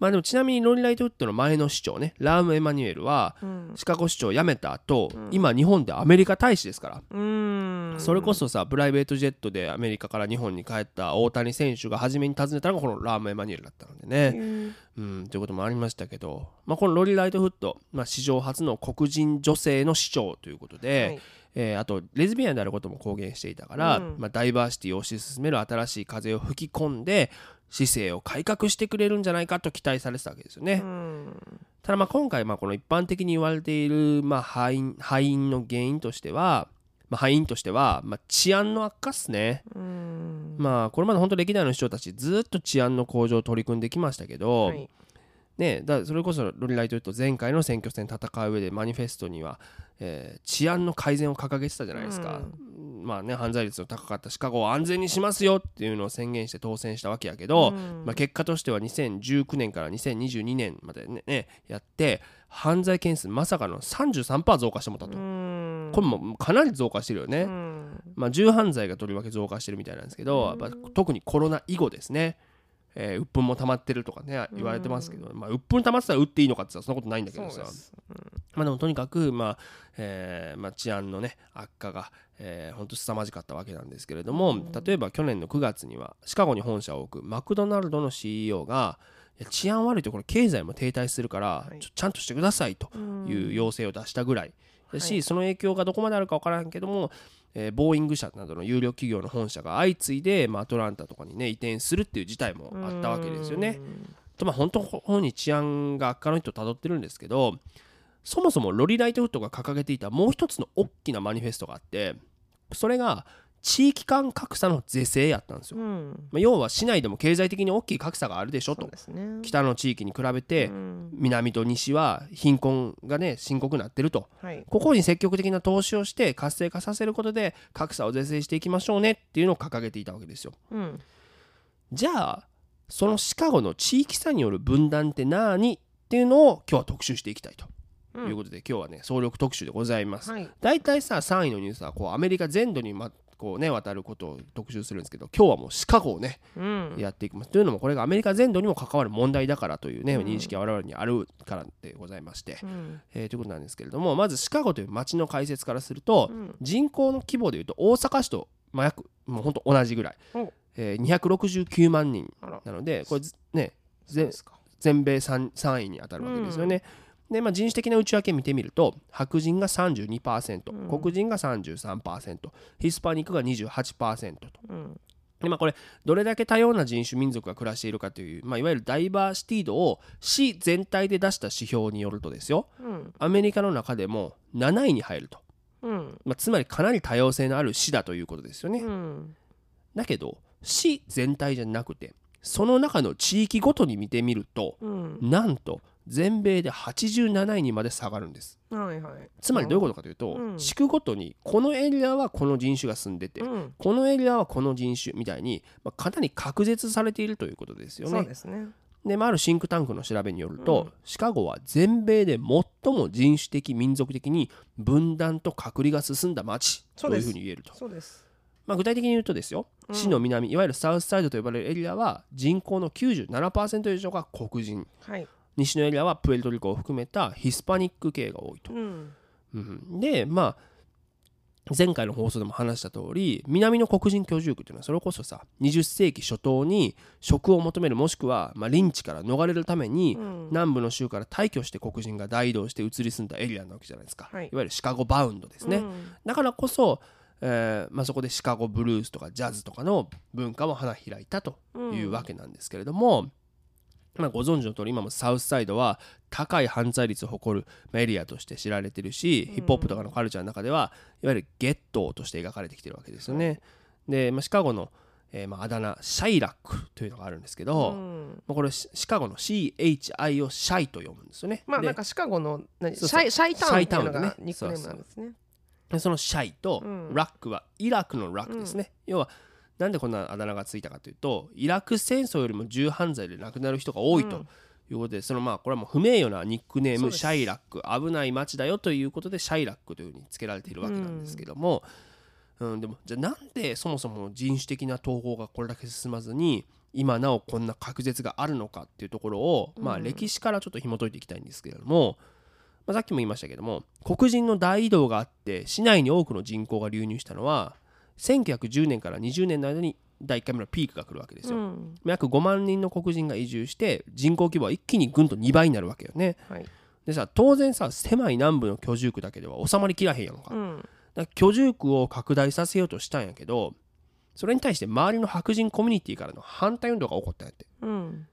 [SPEAKER 1] まあでもちなみにロリライトフットの前の市長ねラーム・エマニュエルは
[SPEAKER 2] うん。
[SPEAKER 1] シカゴ市長を辞めた後、今日本でアメリカ大使ですから。
[SPEAKER 2] うん。
[SPEAKER 1] それこそさプライベートジェットでアメリカから日本に帰った大谷選手が初めに訪ねたのがこのラーム・エマニュエルだったのでね、うん、ということもありましたけど、まあ、このロリ・ライトフット、まあ、史上初の黒人女性の市長ということで、
[SPEAKER 2] はい。
[SPEAKER 1] えーあとレズビアンであることも公言していたから、
[SPEAKER 2] うん。
[SPEAKER 1] まあ、ダイバーシティを推し進める新しい風を吹き込んで市政を改革してくれるんじゃないかと期待されてたわけですよね。
[SPEAKER 2] うん。
[SPEAKER 1] ただまあ今回まあこの一般的に言われているまあ敗因敗因の原因としては、まあ、敗因としてはまあ治安の悪化っすね。
[SPEAKER 2] うん。
[SPEAKER 1] まあこれまで本当歴代の市長たちずっと治安の向上を取り組んできましたけど、
[SPEAKER 2] はい。
[SPEAKER 1] ねだそれこそロリライトと前回の選挙戦戦う上でマニフェストには、えー治安の改善を掲げてたじゃないですか、まあね犯罪率の高かったシカゴを安全にしますよっていうのを宣言して当選したわけやけど、
[SPEAKER 2] うん。
[SPEAKER 1] まあ、結果としては2019年から2022年までねねやって犯罪件数まさかの33%増加してもたと、
[SPEAKER 2] うん。
[SPEAKER 1] これもかなり増加してるよね、
[SPEAKER 2] うん。
[SPEAKER 1] まあ、銃犯罪がとりわけ増加してるみたいなんですけど、やっぱ特にコロナ以後ですね、えー、鬱憤も溜まってるとかね言われてますけど、まあ、鬱憤溜まってたら撃っていいのかって言ったらそんなことないんだけどさ。
[SPEAKER 2] そうです。
[SPEAKER 1] まあ、でもとにかく、まあえーまあ、治安のね悪化が、えー、本当凄まじかったわけなんですけれども、例えば去年の9月にはシカゴに本社を置くマクドナルドの CEO が治安悪いところ経済も停滞するから、
[SPEAKER 2] はい。
[SPEAKER 1] ちょちゃんとしてくださいという要請を出したぐらい。だし、
[SPEAKER 2] はい
[SPEAKER 1] その影響がどこまであるか分からんけども、えーボーイング社などの有料企業の本社が相次いで、まあ、アトランタとかにね移転するっていう事態もあったわけですよね。とまあ本当本に治安が悪化の人をたどってるんですけどそもそもロリライトフットが掲げていたもう一つの大きなマニフェストがあってそれが地域間格差の是正やったんですよ。
[SPEAKER 2] うん。
[SPEAKER 1] まあ、要は市内でも経済的に大きい格差があるでしょと。
[SPEAKER 2] ね。
[SPEAKER 1] 北の地域に比べて
[SPEAKER 2] うん。
[SPEAKER 1] 南と西は貧困がね深刻になってると。
[SPEAKER 2] はい。
[SPEAKER 1] ここに積極的な投資をして活性化させることで格差を是正していきましょうねっていうのを掲げていたわけですよ。
[SPEAKER 2] うん。
[SPEAKER 1] じゃあそのシカゴの地域差による分断って何？っていうのを今日は特集していきたいと。
[SPEAKER 2] うん。
[SPEAKER 1] いうことで、今日はね総力特集でございます。
[SPEAKER 2] はい。
[SPEAKER 1] 大体さ3位のニュースはこうアメリカ全土に、ま、こうね渡ることを特集するんですけど今日はもうシカゴをね
[SPEAKER 2] うん。
[SPEAKER 1] やっていきます。というのもこれがアメリカ全土にも関わる問題だからというね、
[SPEAKER 2] うん。
[SPEAKER 1] 認識が我々にあるからでございまして、
[SPEAKER 2] うん。
[SPEAKER 1] えーということなんですけれどもまずシカゴという街の解説からすると、
[SPEAKER 2] うん。
[SPEAKER 1] 人口の規模でいうと大阪市と、まあ、約もうほんと同じぐらい、
[SPEAKER 2] お。
[SPEAKER 1] えー269万人なのでこれずね全米 3, 3位に当たるわけですよね。でまあ、人種的な内訳見てみると白人が32%、
[SPEAKER 2] うん。
[SPEAKER 1] 黒人が33%ヒスパニックが28%と。
[SPEAKER 2] うん。
[SPEAKER 1] でまあ、これどれだけ多様な人種民族が暮らしているかという、まあ、いわゆるダイバーシティ度を市全体で出した指標によるとですよ。
[SPEAKER 2] うん。
[SPEAKER 1] アメリカの中でも7位に入ると、
[SPEAKER 2] うん。
[SPEAKER 1] まあ、つまりかなり多様性のある市だということですよね。
[SPEAKER 2] うん。
[SPEAKER 1] だけど市全体じゃなくてその中の地域ごとに見てみると
[SPEAKER 2] うん。
[SPEAKER 1] なんと全米で87位にまで下がるんです。
[SPEAKER 2] はいはい。
[SPEAKER 1] つまりどういうことかというと、
[SPEAKER 2] うん。
[SPEAKER 1] 地区ごとにこのエリアはこの人種が住んでて、
[SPEAKER 2] うん。
[SPEAKER 1] このエリアはこの人種みたいに、まあ、かなり確絶されているということですよ
[SPEAKER 2] そう
[SPEAKER 1] ね。
[SPEAKER 2] ですね。
[SPEAKER 1] で、まあ、あるシンクタンクの調べによると、
[SPEAKER 2] うん。
[SPEAKER 1] シカゴは全米で最も人種的民族的に分断と隔離が進んだ街というふうに言えると。
[SPEAKER 2] そうです。
[SPEAKER 1] まあ、具体的に言うとですよ、
[SPEAKER 2] うん。
[SPEAKER 1] 市の南いわゆるサウスサイドと呼ばれるエリアは人口の97%以上が黒人。
[SPEAKER 2] はい
[SPEAKER 1] 西のエリアはプエルトリコを含めたヒスパニック系が多いと。
[SPEAKER 2] うん。
[SPEAKER 1] うん。でまあ前回の放送でも話した通り南の黒人居住区っていうのはそれこそさ20世紀初頭に職を求めるもしくは、まあ、リンチから逃れるために、
[SPEAKER 2] うん。
[SPEAKER 1] 南部の州から退去して黒人が大移動して移り住んだエリアなわけじゃないですか、
[SPEAKER 2] はい。
[SPEAKER 1] いわゆるシカゴバウンドですね、
[SPEAKER 2] うん。
[SPEAKER 1] だからこそ、えーまあ、そこでシカゴブルースとかジャズとかの文化も花開いたというわけなんですけれども、まあ、ご存知の通り今もサウスサイドは高い犯罪率を誇るまあエリアとして知られてるし、ヒップホップとかのカルチャーの中ではいわゆるゲットーとして描かれてきてるわけですよね。で、まあ、シカゴの、えーまあ、あだ名シャイラックというのがあるんですけど、
[SPEAKER 2] うん。
[SPEAKER 1] まあ、これシシカゴの CHI をシャイと読むんですよね。で
[SPEAKER 2] まあなんかシカゴの何シ
[SPEAKER 1] そうそう。
[SPEAKER 2] ャイシャイタウンっていうのが
[SPEAKER 1] ね。
[SPEAKER 2] ニックネームなんですね。
[SPEAKER 1] でそのシャイと
[SPEAKER 2] うん。
[SPEAKER 1] ラックはイラクのラックですね、要はなんでこんなあだ名がついたかというとイラク戦争よりも銃犯罪で亡くなる人が多いと
[SPEAKER 2] うん。
[SPEAKER 1] いうことで、そのまあこれはもう不名誉なニックネームシャイラック。危ない街だよということでシャイラックというふうに付けられているわけなんですけども、うん。でもじゃあなんでそもそも人種的な統合がこれだけ進まずに今なおこんな隔絶があるのかっていうところを、まあ
[SPEAKER 2] うん
[SPEAKER 1] 歴史からちょっと紐解いていきたいんですけれども、まあ、さっきも言いましたけども黒人の大移動があって市内に多くの人口が流入したのは1910年から20年の間に第1回目のピークが来るわけですよ。
[SPEAKER 2] うん
[SPEAKER 1] 約5万人の黒人が移住して人口規模は一気にぐんと2倍になるわけよね。
[SPEAKER 2] はい
[SPEAKER 1] でさ当然さ狭い南部の居住区だけでは収まりきらへんやんか。だか
[SPEAKER 2] うん
[SPEAKER 1] ら居住区を拡大させようとしたんやけどそれに対して周りの白人コミュニティからの反対運動が起こったんやって。
[SPEAKER 2] うん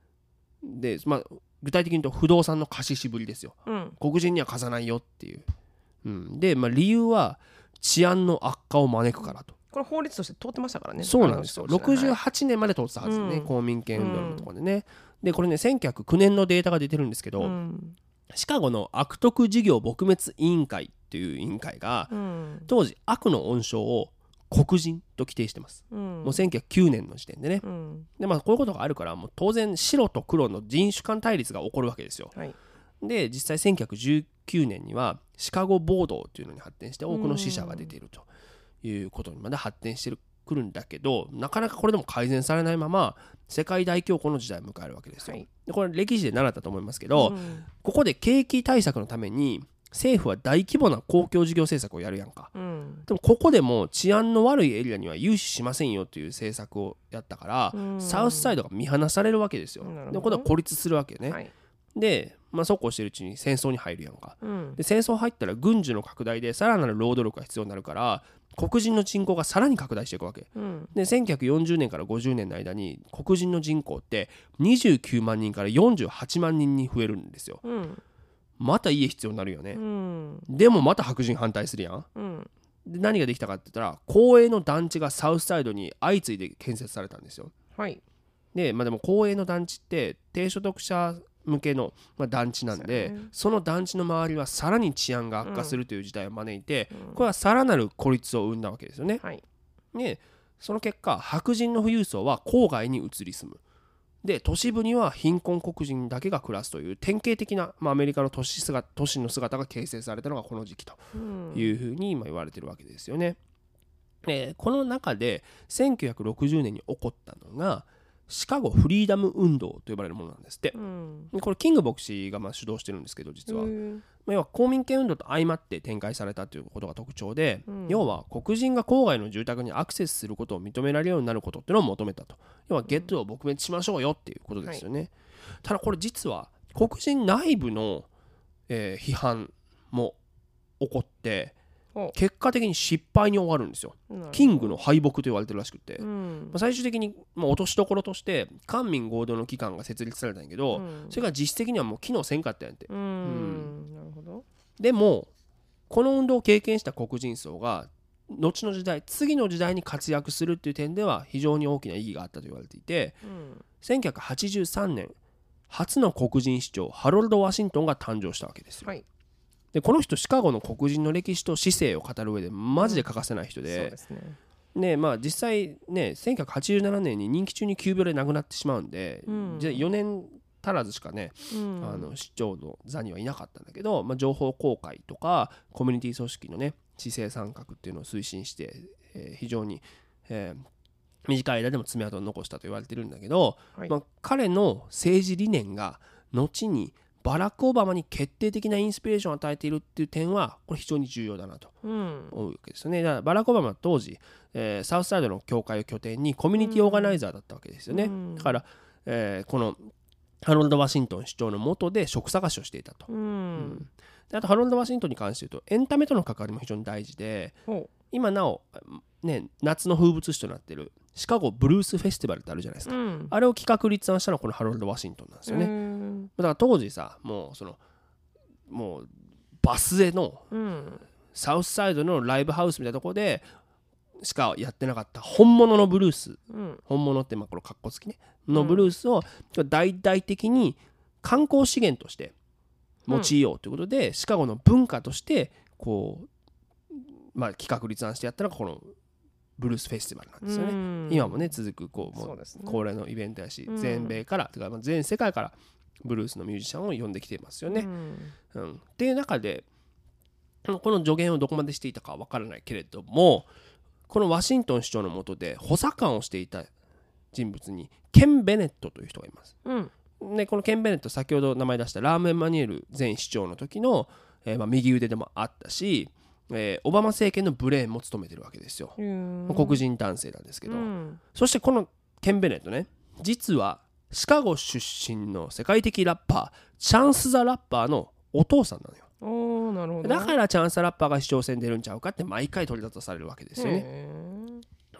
[SPEAKER 1] で、まあ、具体的に言うと不動産の貸し渋りですよ。
[SPEAKER 2] うん
[SPEAKER 1] 黒人には貸さないよっていう。うん、で、まあ、理由は治安の悪化を招くからと。
[SPEAKER 2] これ法律として通ってましたからね。
[SPEAKER 1] そうなんですよ。
[SPEAKER 2] あの当時ね。はい
[SPEAKER 1] 68年まで通ってたはずね、
[SPEAKER 2] うん。
[SPEAKER 1] 公民権運動のところでね。で、これね、1909年のデータが出てるんですけど、
[SPEAKER 2] うん。
[SPEAKER 1] シカゴの悪徳事業撲滅委員会っていう委員会が、
[SPEAKER 2] うん。
[SPEAKER 1] 当時悪の温床を黒人と規定してます。
[SPEAKER 2] うん。
[SPEAKER 1] もう1909年の時点でね。
[SPEAKER 2] うん。
[SPEAKER 1] で、まあ、こういうことがあるから、もう当然白と黒の人種間対立が起こるわけですよ。
[SPEAKER 2] はい。
[SPEAKER 1] で実際1919年にはシカゴ暴動というのに発展して多くの死者が出ているということにまで発展してくるんだけどなかなかこれでも改善されないまま世界大恐慌の時代を迎えるわけですよ。
[SPEAKER 2] はい
[SPEAKER 1] でこれ歴史で習ったと思いますけど、
[SPEAKER 2] うん
[SPEAKER 1] ここで景気対策のために政府は大規模な公共事業政策をやるやんか。
[SPEAKER 2] うん
[SPEAKER 1] でもここでも治安の悪いエリアには融資しませんよという政策をやったから、
[SPEAKER 2] うん
[SPEAKER 1] サウスサイドが見放されるわけですよ。でこれは孤立するわけね。
[SPEAKER 2] はい
[SPEAKER 1] で、まあ、そうこうしてるうちに戦争に入るやんか。
[SPEAKER 2] うん。
[SPEAKER 1] で戦争入ったら軍需の拡大でさらなる労働力が必要になるから黒人の人口がさらに拡大していくわけ。
[SPEAKER 2] うん。
[SPEAKER 1] で1940年から50年の間に黒人の人口って29万人から48万人に増えるんですよ。
[SPEAKER 2] うん。
[SPEAKER 1] また家必要になるよね。
[SPEAKER 2] う、ん。
[SPEAKER 1] でもまた白人反対するやん。
[SPEAKER 2] うん。
[SPEAKER 1] で何ができたかって言ったら公営の団地がサウスサイドに相次いで建設されたんですよ。
[SPEAKER 2] はい。
[SPEAKER 1] でまあでも公営の団地って低所得者向けの、まあ、団地なんで
[SPEAKER 2] そ
[SPEAKER 1] の団地の周りはさらに治安が悪化するという事態を招いて、
[SPEAKER 2] うん。
[SPEAKER 1] これはさらなる孤立を生んだわけですよね。
[SPEAKER 2] はい。
[SPEAKER 1] でその結果白人の富裕層は郊外に移り住む。で都市部には貧困黒人だけが暮らすという典型的な、まあ、アメリカの都市姿都市の姿が形成されたのがこの時期と
[SPEAKER 2] うん。
[SPEAKER 1] いうふうに今言われてるわけですよね。えーこの中で1960年に起こったのがシカゴフリーダム運動と呼ばれるものなんですって。
[SPEAKER 2] うん。
[SPEAKER 1] これキング牧師がまあ主導してるんですけど実は、まあ要は公民権運動と相まって展開されたということが特徴で、
[SPEAKER 2] うん。
[SPEAKER 1] 要は黒人が郊外の住宅にアクセスすることを認められるようになることっていうのを求めたと。要はゲットを撲滅しましょうよっていうことですよね、ただこれ実は黒人内部の、えー批判も起こって
[SPEAKER 2] ほ
[SPEAKER 1] 結果的に失敗に終わるんですよ。キングの敗北と言われてるらしくて、ま
[SPEAKER 2] うん。
[SPEAKER 1] あ最終的に、まあ、落としどころとして官民合同の機関が設立されたんやけど、
[SPEAKER 2] うん。
[SPEAKER 1] それが実質的にはもう機能せんかったんやって。
[SPEAKER 2] うん。なるほど。
[SPEAKER 1] でもこの運動を経験した黒人層が後の時代次の時代に活躍するっていう点では非常に大きな意義があったと言われていて
[SPEAKER 2] うん。
[SPEAKER 1] 1983年初の黒人市長ハロルド・ワシントンが誕生したわけですよ。
[SPEAKER 2] はい
[SPEAKER 1] でこの人シカゴの黒人の歴史と市政を語る上でマジで欠かせない人で
[SPEAKER 2] ですね。
[SPEAKER 1] ねまあ実際ね1987年に任期中に急病で亡くなってしまうんで、
[SPEAKER 2] うん。
[SPEAKER 1] じゃあ4年足らずしかね
[SPEAKER 2] うん。
[SPEAKER 1] あの市長の座にはいなかったんだけど、まあ、情報公開とかコミュニティ組織のね市政参画っていうのを推進して、えー非常に、えー短い間でも爪痕を残したと言われてるんだけど、
[SPEAKER 2] はい。
[SPEAKER 1] まあ、彼の政治理念が後にバラク・オバマに決定的なインスピレーションを与えているっていう点はこれ非常に重要だなと。
[SPEAKER 2] うん。
[SPEAKER 1] 思うわけですよね。だからバラク・オバマは当時、えーサウスサイドの教会を拠点にコミュニティオーガナイザーだったわけですよね。
[SPEAKER 2] うん。
[SPEAKER 1] だから、えーこのハロルド・ワシントン市長の下で職探しをしていたと。
[SPEAKER 2] うん。
[SPEAKER 1] であとハロルド・ワシントンに関して言うとエンタメとの関わりも非常に大事で
[SPEAKER 2] ほ
[SPEAKER 1] 今なお、ね、夏の風物詩となっているシカゴブルースフェスティバルってあるじゃないですか、
[SPEAKER 2] ううん。
[SPEAKER 1] あれを企画立案したのはこのハロルド・ワシントンなんですよね、
[SPEAKER 2] ね
[SPEAKER 1] だから当時さもうそのもうバスへの
[SPEAKER 2] うん
[SPEAKER 1] サウスサイドのライブハウスみたいなところでしかやってなかった本物のブルース。
[SPEAKER 2] うん。
[SPEAKER 1] 本物ってまあこのカッコつきね。のブルースを大々的に観光資源として用いようということで、シカゴの文化としてこう、まあ、企画立案してやったのがこのブルースフェスティバルなんですよね。
[SPEAKER 2] うん。
[SPEAKER 1] 今もね続くこうも
[SPEAKER 2] そう
[SPEAKER 1] 恒例のイベントやし、
[SPEAKER 2] うん
[SPEAKER 1] 全米からてかまあ全世界からブルースのミュージシャンを呼んできていますよね。
[SPEAKER 2] うん
[SPEAKER 1] うんっていう中でこの助言をどこまでしていたかは分からないけれどもこのワシントン市長の下で補佐官をしていた人物にケン・ベネットという人がいます。
[SPEAKER 2] うん
[SPEAKER 1] でこのケン・ベネット先ほど名前出したラーム・エマニュエル前市長の時の、えーまあ、右腕でもあったし、えーオバマ政権のブレーンも務めてるわけですよ。
[SPEAKER 2] うん
[SPEAKER 1] 黒人男性なんですけど、
[SPEAKER 2] うん
[SPEAKER 1] そしてこのケン・ベネットね実はシカゴ出身の世界的ラッパーチャンス・ザ・ラッパーのお父さんなのよ。
[SPEAKER 2] おーなるほど
[SPEAKER 1] だからチャンス・ザ・ラッパーが市長選出るんちゃうかって毎回取り沙汰されるわけですよね。
[SPEAKER 2] へ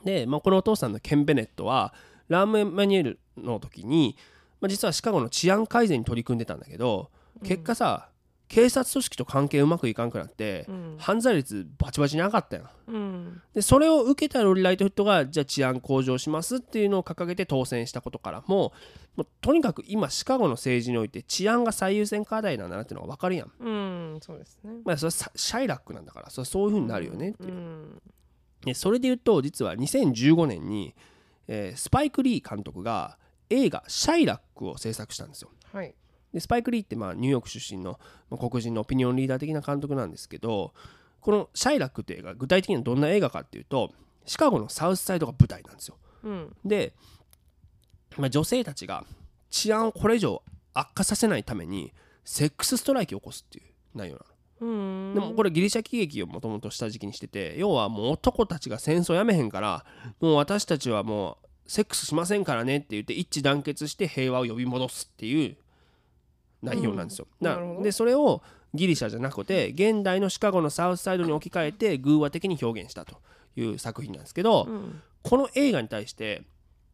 [SPEAKER 1] で、まあ、このお父さんのケン・ベネットはラーム・エマニュエルの時に、まあ、実はシカゴの治安改善に取り組んでたんだけど結果さ、警察組織と関係うまくいかんくなって、
[SPEAKER 2] ーうん。
[SPEAKER 1] 犯罪率バチバチに上がったよ
[SPEAKER 2] うん。
[SPEAKER 1] でそれを受けたロリライトフットがじゃあ治安向上しますっていうのを掲げて当選したことからももうとにかく今シカゴの政治において治安が最優先課題なんだなっていうのが分かるやん、
[SPEAKER 2] うん。そうですね。
[SPEAKER 1] まあ、それシャイラックなんだからそれはそういうふうになるよねっていう。う、
[SPEAKER 2] ん。
[SPEAKER 1] でそれで言うと実は2015年に、えースパイク・リー監督が映画「シャイラック」を制作したんですよ。
[SPEAKER 2] はい
[SPEAKER 1] でスパイク・リーってまあニューヨーク出身のまあ黒人のオピニオンリーダー的な監督なんですけどこの「シャイラック」って映画具体的にはどんな映画かっていうとシカゴのサウスサイドが舞台なんですよ。
[SPEAKER 2] うん。
[SPEAKER 1] で、まあ、女性たちが治安をこれ以上悪化させないためにセックスストライキを起こすっていう内容なの。
[SPEAKER 2] うん。
[SPEAKER 1] でもこれギリシャ喜劇をもともと下敷きにしてて要はもう男たちが戦争やめへんからもう私たちはもうセックスしませんからねって言って一致団結して平和を呼び戻すっていう内容なんですよ。な
[SPEAKER 2] うん
[SPEAKER 1] でそれをギリシャじゃなくて現代のシカゴのサウスサイドに置き換えて偶話的に表現したという作品なんですけど、
[SPEAKER 2] うん
[SPEAKER 1] この映画に対して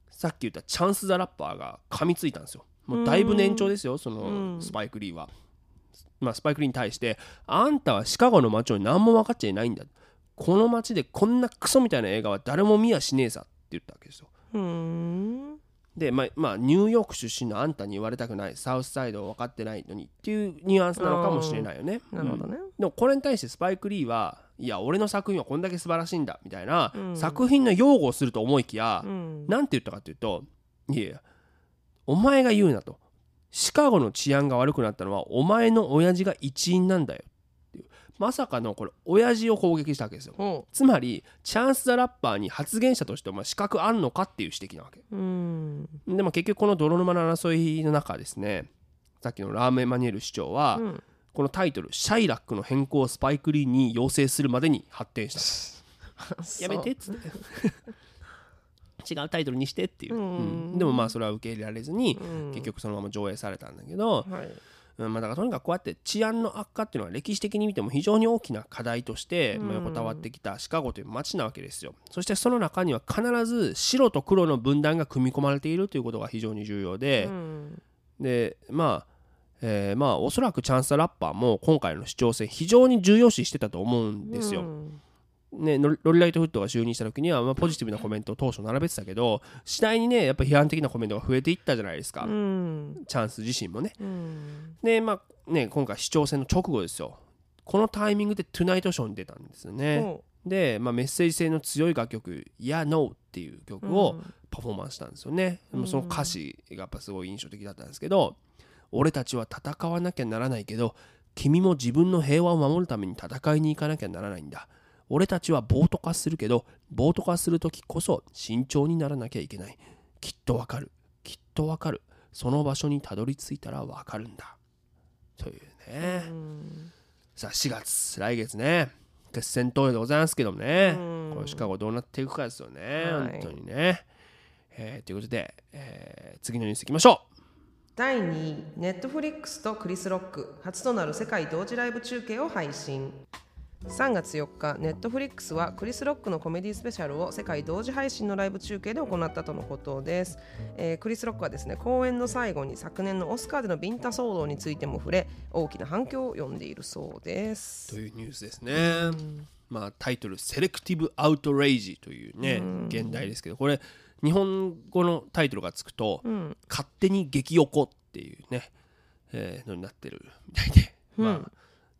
[SPEAKER 1] さっき言ったチャンス・ザ・ラッパーが噛みついたんですよ。もうだいぶ年長ですよそ
[SPEAKER 2] うん
[SPEAKER 1] のスパイク・リーは。まあ、スパイク・リーに対して「あんたはシカゴの街を何も分かっちゃいないんだ」この街でこんなクソみたいな映画は誰も見やしねえさって言ったわけですよ。
[SPEAKER 2] うん
[SPEAKER 1] で、まあ、まあ、ニューヨーク出身のあんたに言われたくない。サウスサイドを分かってないのにっていうニュアンスなのかもしれないよね。うん。
[SPEAKER 2] なるほどね。
[SPEAKER 1] でもこれに対してスパイク・リーはいや俺の作品はこんだけ素晴らしいんだみたいな、
[SPEAKER 2] うん。
[SPEAKER 1] 作品の擁護をすると思いきや、
[SPEAKER 2] うん。
[SPEAKER 1] なんて言ったかというといやいやお前が言うなと。シカゴの治安が悪くなったのはお前の親父が一因なんだよまさかのこれ親父を攻撃したわけですよ。
[SPEAKER 2] ほ
[SPEAKER 1] つまりチャンス・ザ・ラッパーに発言者としてお前資格あんのかっていう指摘なわけ。でも結局この泥沼の争いの中ですねさっきのラーメンマニュエル市長は、
[SPEAKER 2] うん。
[SPEAKER 1] このタイトル「シャイラック」の変更をスパイク・リーに要請するまでに発展した。やめてっつって。違うタイトルにしてっていう、
[SPEAKER 2] うん。
[SPEAKER 1] うん。でもまあそれは受け入れられずに、
[SPEAKER 2] うん。
[SPEAKER 1] 結局そのまま上映されたんだけど、
[SPEAKER 2] はい
[SPEAKER 1] うんまあ、だからとにかくこうやって治安の悪化っていうのは歴史的に見ても非常に大きな課題として、まあ、横たわってきたシカゴという街なわけですよ。そしてその中には必ず白と黒の分断が組み込まれているということが非常に重要で、
[SPEAKER 2] うん。
[SPEAKER 1] でまあえーまあおそらくチャンス・ザラッパーも今回の市長選非常に重要視してたと思うんですよ。
[SPEAKER 2] うん
[SPEAKER 1] ね、ロロリライトフットが就任した時には、まあ、ポジティブなコメントを当初並べてたけど次第にねやっぱ批判的なコメントが増えていったじゃないですか、
[SPEAKER 2] うん
[SPEAKER 1] チャンス自身もね。
[SPEAKER 2] うん
[SPEAKER 1] でまあね今回市長選の直後ですよこのタイミングで「トゥナイトショー」に出たんですよね。
[SPEAKER 2] ほ
[SPEAKER 1] で、まあ、メッセージ性の強い楽曲「Yeah No」っていう曲
[SPEAKER 2] う
[SPEAKER 1] をパフォーマンスしたんですよね。でもその歌詞がやっぱすごい印象的だったんですけど「俺たちは戦わなきゃならないけど君も自分の平和を守るために戦いに行かなきゃならないんだ。俺たちは暴徒化するけど暴徒化する時こそ慎重にならなきゃいけない。きっとわかる。きっとわかる。その場所にたどり着いたらわかるんだ。というね。
[SPEAKER 2] うん。
[SPEAKER 1] さあ4月来月ね。決戦投票でございますけどもね、
[SPEAKER 2] うん。
[SPEAKER 1] これシカゴどうなっていくかですよね、
[SPEAKER 2] はい。
[SPEAKER 1] 本当にね、えーということで、えー次のニュースいきましょ
[SPEAKER 2] 第2位ネットフリックスとクリス・ロック。初となる世界同時ライブ中継を配信3月4日ネットフリックスはクリス・ロックのコメディスペシャルを世界同時配信のライブ中継で行ったとのことです、えークリス・ロックはですね公演の最後に昨年のオスカーでのビンタ騒動についても触れ大きな反響を呼んでいるそうで
[SPEAKER 1] う
[SPEAKER 2] す。
[SPEAKER 1] というニュースですね、まあタイトル「セレクティブ・アウト・レイジ」というね、現代ですけどこれ日本語のタイトルがつくと、
[SPEAKER 2] うん。
[SPEAKER 1] 勝手に激おこっていうね、えーのになってるみたいで、
[SPEAKER 2] うん
[SPEAKER 1] まあ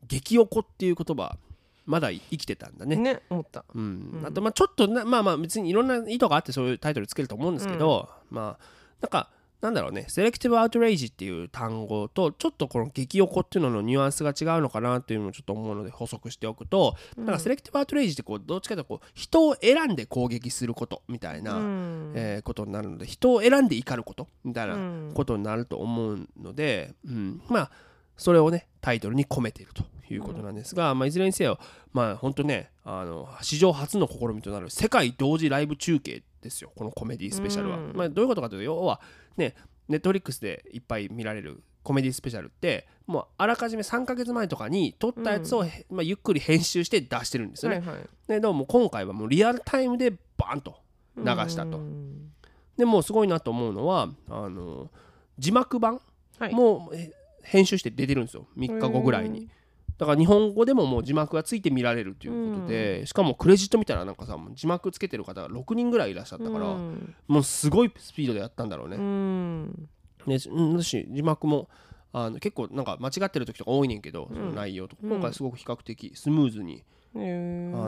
[SPEAKER 1] 激おこっていう言葉まだ生きてたんだね。
[SPEAKER 2] ね思った。
[SPEAKER 1] うん。あとまあちょっとなまあまあ別にいろんな意図があってそういうタイトルつけると思うんですけど、まあなんかなんだろうね。セレクティブアウトレイジっていう単語とちょっとこの激おこっていうののニュアンスが違うのかなっていうのをちょっと思うので補足しておくと、なんかセレクティブアウトレイジってこうどっちかというとこう人を選んで攻撃することみたいな、
[SPEAKER 2] うん。
[SPEAKER 1] えーことになるので人を選んで怒ることみたいな
[SPEAKER 2] うん。
[SPEAKER 1] ことになると思うので、うん。まあそれをねタイトルに込めているということなんですが、まあ、いずれにせよまあ本当ねあの史上初の試みとなる世界同時ライブ中継ですよ。このコメディスペシャルは。
[SPEAKER 2] うん。
[SPEAKER 1] まあ、どういうことかというと要はねネットフリックスでいっぱい見られるコメディスペシャルってもうあらかじめ3ヶ月前とかに撮ったやつを、まあ、ゆっくり編集して出してるんですよね。
[SPEAKER 2] はいはい。
[SPEAKER 1] ででももう今回はもうリアルタイムでバーンと流したと。
[SPEAKER 2] うん。
[SPEAKER 1] でもうすごいなと思うのはあの字幕版
[SPEAKER 2] はい。
[SPEAKER 1] も編集して出てるんですよ。3日後ぐらいにだから日本語でももう字幕がついて見られるということで、しかもクレジット見たらなんかさ字幕つけてる方が6人ぐらいいらっしゃったから、
[SPEAKER 2] うん。
[SPEAKER 1] もうすごいスピードでやったんだろうね、
[SPEAKER 2] うん。
[SPEAKER 1] ねうん私字幕もあの結構なんか間違ってる時とか多いねんけど、その内容とか。
[SPEAKER 2] うん。
[SPEAKER 1] 今回すごく比較的スムーズに、あ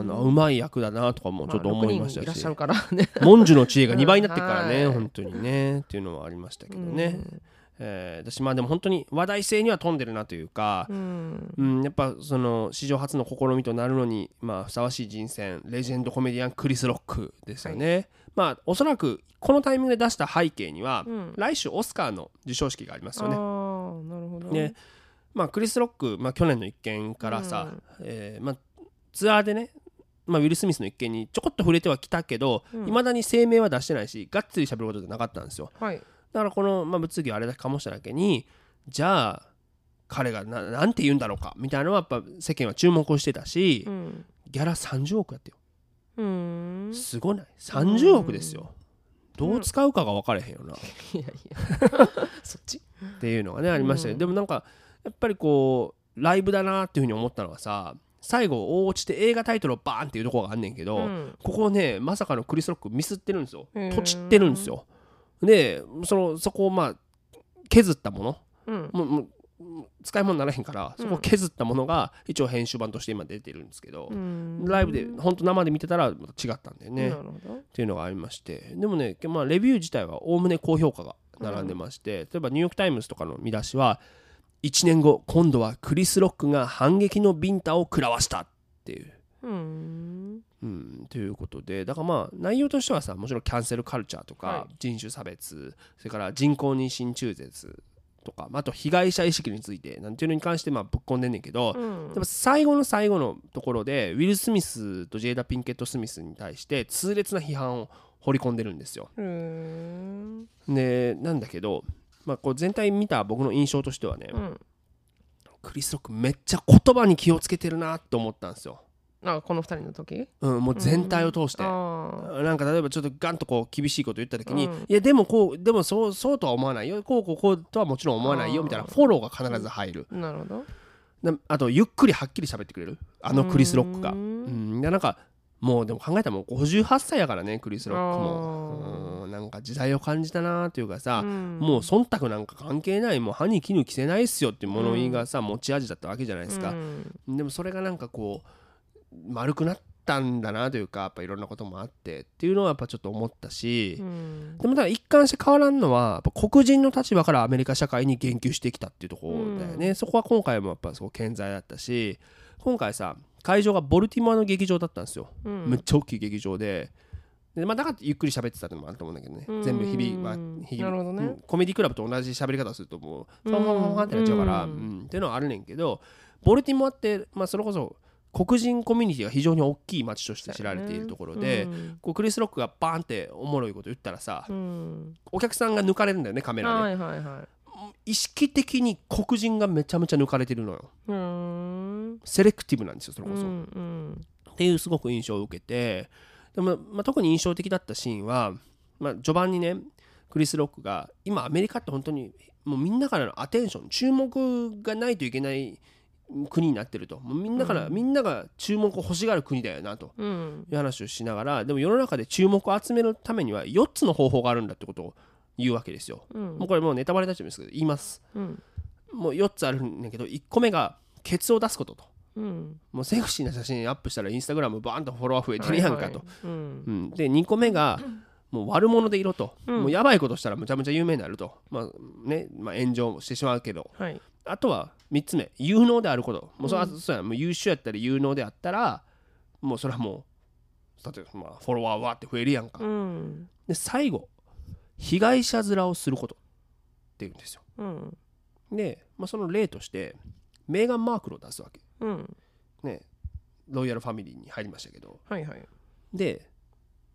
[SPEAKER 1] のうまい役だなとかもちょっと思いましたし、
[SPEAKER 2] あ六人いらっしゃるからね。
[SPEAKER 1] 文殊の知恵が2倍になってるからね、
[SPEAKER 2] うんはい。
[SPEAKER 1] 本当にねっていうのはありましたけどね、えー私まあでも本当に話題性には富んでるなというか
[SPEAKER 2] う、ん。
[SPEAKER 1] うん、やっぱその史上初の試みとなるのに、まあ、ふさわしい人選レジェンドコメディアンクリス・ロックですよね、まあおそらくこのタイミングで出した背景には、
[SPEAKER 2] うん。
[SPEAKER 1] 来週オスカーの授賞式がありますよね。
[SPEAKER 2] あーなるほど。
[SPEAKER 1] ね。まあクリス・ロック、まあ、去年の一件からさ、
[SPEAKER 2] うん。
[SPEAKER 1] えーまあ、ツアーでねまあ、ウィル・スミスの一件にちょこっと触れてはきたけどいま、
[SPEAKER 2] うん。
[SPEAKER 1] だに声明は出してないしがっつり喋ることじゃなかったんですよ。
[SPEAKER 2] はい
[SPEAKER 1] だからこの、まあ、物議をあれだけ醸しただけにじゃあ彼がななんて言うんだろうかみたいなのはやっぱ世間は注目をしてたし、
[SPEAKER 2] うん。
[SPEAKER 1] ギャラ30億やってよ。
[SPEAKER 2] うん。
[SPEAKER 1] すごない？30億ですよ。どう使うかが分からへんよな、っ
[SPEAKER 2] いやいや。そっち？
[SPEAKER 1] ていうのがねありましたね、
[SPEAKER 2] うん。
[SPEAKER 1] でもなんかやっぱりこうライブだなっていうふうに思ったのはさ最後大落ちて映画タイトルをバーンっていうところがあんねんけど、
[SPEAKER 2] うん。
[SPEAKER 1] ここねまさかのクリス・ロックミスってるんですよ。とちってるんですよでそのそこをまあ削ったもの。
[SPEAKER 2] うん。
[SPEAKER 1] もう使い物にならへんからそこを削ったものが一応編集版として今出てるんですけど、
[SPEAKER 2] うん。
[SPEAKER 1] ライブで本当生で見てたらまた違ったんだよね、っていうのがありまして。でもね、まあ、レビュー自体はおおむね高評価が並んでまして、例えばニューヨーク・タイムズとかの見出しは1年後今度はクリス・ロックが反撃のビンタを食らわしたっていう。
[SPEAKER 2] うん。
[SPEAKER 1] うん、ということでだからまあ内容としてはさもちろんキャンセルカルチャーとか、
[SPEAKER 2] は
[SPEAKER 1] 人種差別それから人工妊娠中絶とか、まあ、あと被害者意識についてなんていうのに関してまあぶっ込んでんねんけど、
[SPEAKER 2] うん。
[SPEAKER 1] でも最後の最後のところでウィル・スミスとジェイダ・ピンケット・スミスに対して痛烈な批判を掘り込んでるんですよ。
[SPEAKER 2] うん
[SPEAKER 1] でなんだけど、まあ、こう全体見た僕の印象としてはね、
[SPEAKER 2] うん。
[SPEAKER 1] クリス・ロックめっちゃ言葉に気をつけてるなと思ったんですよ。
[SPEAKER 2] あこの二人の時？
[SPEAKER 1] うん、もう全体を通して。
[SPEAKER 2] あ
[SPEAKER 1] なんか例えばちょっとガンとこう厳しいこと言った時に、
[SPEAKER 2] うん。
[SPEAKER 1] いやでもこうでもそうそうとは思わないよ。こうこうこうとはもちろん思わないよみたいなフォローが必ず入る、
[SPEAKER 2] あなるほど。
[SPEAKER 1] なあとゆっくりはっきり喋ってくれる。あのクリス・ロックが。
[SPEAKER 2] う
[SPEAKER 1] うん。なんかもうでも考えたらもう58歳やからねクリス・ロック
[SPEAKER 2] あ
[SPEAKER 1] もうん。なんか時代を感じたなというかさ、
[SPEAKER 2] うん。
[SPEAKER 1] もう忖度なんか関係ない。もう歯に衣着せないっすよっていう物言いがさ、持ち味だったわけじゃないですか、
[SPEAKER 2] うん。
[SPEAKER 1] でもそれがなんかこう丸くなったんだなというかやっぱいろんなこともあってっていうのはやっぱちょっと思ったし、
[SPEAKER 2] うん。
[SPEAKER 1] でもただ一貫して変わらんのはやっぱ黒人の立場からアメリカ社会に言及してきたっていうところだよね、そこは今回もやっぱそう健在だったし今回さ会場がボルティモアの劇場だったんですよ、
[SPEAKER 2] うん。
[SPEAKER 1] めっちゃ大きい劇場で。で、まあ、だからゆっくり喋ってたのもあると思うんだけどね、
[SPEAKER 2] うん。
[SPEAKER 1] 全部日々は日々
[SPEAKER 2] ね。
[SPEAKER 1] うん。コメディクラブと同じ喋り方をするともうファンファンファンってなっちゃうから、
[SPEAKER 2] う
[SPEAKER 1] うんん。っていうのはあるねんけどボルティモアって、まあ、それこそ黒人コミュニティが非常に大きい街として知られているところで、
[SPEAKER 2] うん
[SPEAKER 1] こうクリス・ロックがバーンっておもろいこと言ったらさ、
[SPEAKER 2] うん。
[SPEAKER 1] お客さんが抜かれるんだよねカメラで、
[SPEAKER 2] はいはいはい。
[SPEAKER 1] 意識的に黒人がめちゃめちゃ抜かれてるのよ。
[SPEAKER 2] うん。
[SPEAKER 1] セレクティブなんですよそれこそ、
[SPEAKER 2] うんうん。
[SPEAKER 1] っていうすごく印象を受けてでも、まあ、特に印象的だったシーンは、まあ、序盤にねクリス・ロックが今アメリカって本当にもうみんなからのアテンション注目がないといけない国になってると。みんなから、
[SPEAKER 2] うん。
[SPEAKER 1] みんなが注目を欲しがる国だよなと。
[SPEAKER 2] うん。
[SPEAKER 1] いう話をしながらでも世の中で注目を集めるためには4つの方法があるんだってことを言うわけですよ。
[SPEAKER 2] うん。
[SPEAKER 1] もうこれもうネタバレになっちゃうんです。けど言います。
[SPEAKER 2] うん。
[SPEAKER 1] もう4つあるんだけど1個目がケツを出すことと。
[SPEAKER 2] うん。
[SPEAKER 1] もうセクシーな写真アップしたらインスタグラムバーンとフォロワー増えてるやんかと。で2個目がもう悪者でいろと、
[SPEAKER 2] うん。
[SPEAKER 1] もうやばいことしたらむちゃむちゃ有名になると、まあね。まあ、炎上もしてしまうけど。
[SPEAKER 2] はい
[SPEAKER 1] あとは3つ目有能であること。もうそ,、うそうやもう優秀やったり有能であったらもうそれはもう例えばまあフォロワーわーって増えるやんか、
[SPEAKER 2] うん。
[SPEAKER 1] で最後被害者面をすることっていうんですよ。
[SPEAKER 2] うん。
[SPEAKER 1] で、まあ、その例としてメーガン・マークルを出すわけ。
[SPEAKER 2] うん。
[SPEAKER 1] ねロイヤルファミリーに入りましたけど。
[SPEAKER 2] はいはい。
[SPEAKER 1] で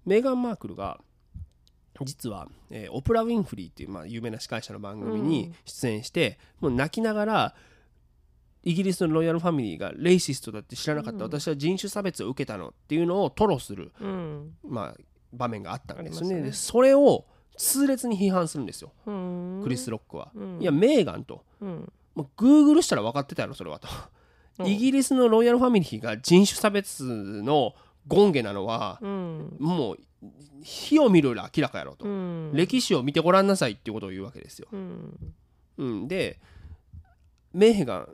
[SPEAKER 1] メーガン・マークルが実は、えーオプラ・ウィンフリーっていう、まあ、有名な司会者の番組
[SPEAKER 2] う
[SPEAKER 1] に
[SPEAKER 2] ん。
[SPEAKER 1] 出演して、もう泣きながらイギリスのロイヤルファミリーがレイシストだって知らなかった、
[SPEAKER 2] うん。
[SPEAKER 1] 私は人種差別を受けたのっていうのを吐露する、
[SPEAKER 2] うん。
[SPEAKER 1] まあ、場面があったんですよね。
[SPEAKER 2] ね。
[SPEAKER 1] でそれを痛烈に批判するんですよ。
[SPEAKER 2] うん。
[SPEAKER 1] クリス・ロックは。
[SPEAKER 2] うん。
[SPEAKER 1] いやメーガンと。
[SPEAKER 2] うん。
[SPEAKER 1] もうグーグルしたら分かってたやろそれはと。
[SPEAKER 2] うん。
[SPEAKER 1] イギリスのロイヤルファミリーが人種差別の権下なのは、
[SPEAKER 2] うん。
[SPEAKER 1] もう火を見るより明らかやろと、
[SPEAKER 2] うん。
[SPEAKER 1] 歴史を見てごらんなさいっていうことを言うわけですよ。
[SPEAKER 2] うん。
[SPEAKER 1] うん、でメーガン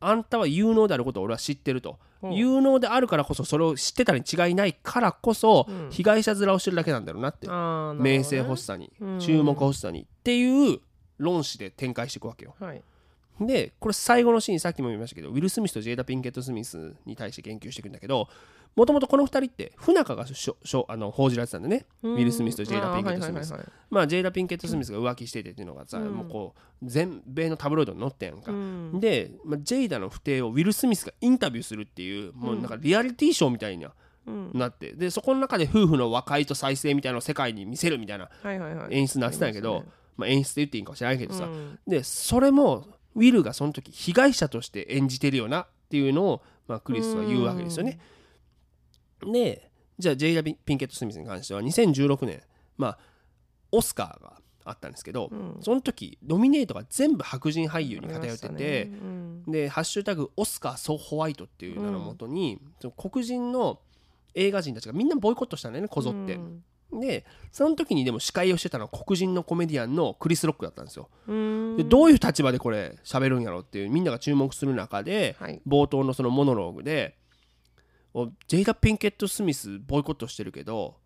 [SPEAKER 1] あんたは有能であることを俺は知ってると、
[SPEAKER 2] う。ん
[SPEAKER 1] 有能であるからこそそれを知ってたに違いないからこそ、
[SPEAKER 2] うん。
[SPEAKER 1] 被害者面をしてるだけなんだろうなって、名声欲しさに、
[SPEAKER 2] うん。
[SPEAKER 1] 注目欲しさにっていう論旨で展開していくわけよ。
[SPEAKER 2] はい
[SPEAKER 1] でこれ最後のシーンさっきも言いましたけどウィル・スミスとジェイダ・ピンケット・スミスに対して言及していくんだけどもともとこの2人って不仲がしょしょあの報じられてたんでね。ウィル・スミスとジェイダ・ピンケット・スミス。まあジェイダ・ピンケット・スミスが浮気しててっていうのがさ、
[SPEAKER 2] うん。
[SPEAKER 1] もうこう全米のタブロイドに載ってんやんか、
[SPEAKER 2] うん。
[SPEAKER 1] で、まあ、ジェイダの不定をウィル・スミスがインタビューするっていうもうなんかリアリティショーみたいに
[SPEAKER 2] うん。
[SPEAKER 1] なってでそこの中で夫婦の和解と再生みたいなのを世界に見せるみたいな
[SPEAKER 2] はいはいはい。
[SPEAKER 1] 演出になってたんやけど、
[SPEAKER 2] ありますね。
[SPEAKER 1] まあ、演出って言っていいんかもしれないけどさ、
[SPEAKER 2] うん。
[SPEAKER 1] でそれもウィルがその時被害者として演じてるよなっていうのを、まあ、クリスは言うわけですよね。でじゃあジェイダ・ピンケット・スミスに関しては2016年まあオスカーがあったんですけど、
[SPEAKER 2] うん。
[SPEAKER 1] その時ノミネートが全部白人俳優に偏ってて、
[SPEAKER 2] ね。うん
[SPEAKER 1] で「ハッシュタグオスカー・ソー・ホワイト」っていう名のもとに、その黒人の映画人たちがみんなボイコットしたんだよねこぞって。でその時にでも司会をしてたのは黒人のコメディアンのクリス・ロックだったんですよ。
[SPEAKER 2] うん。
[SPEAKER 1] でどういう立場でこれ喋るんやろっていうみんなが注目する中で、
[SPEAKER 2] はい。
[SPEAKER 1] 冒頭のそのモノローグでおジェイダ・ピンケット・スミスボイコットしてるけど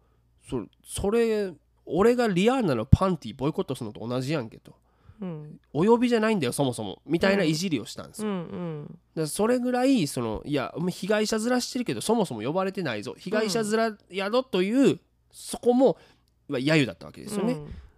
[SPEAKER 1] そそれ俺がリアーナのパンティボイコットするのと同じやんけと。
[SPEAKER 2] うん。
[SPEAKER 1] お呼びじゃないんだよそもそも。みたいないじりをしたんですよ、
[SPEAKER 2] うんうん。
[SPEAKER 1] だからそれぐらいそのいや被害者面してるけどそもそも呼ばれてないぞ。被害者面宿という、そこもまあ揶揄だったわけですよね、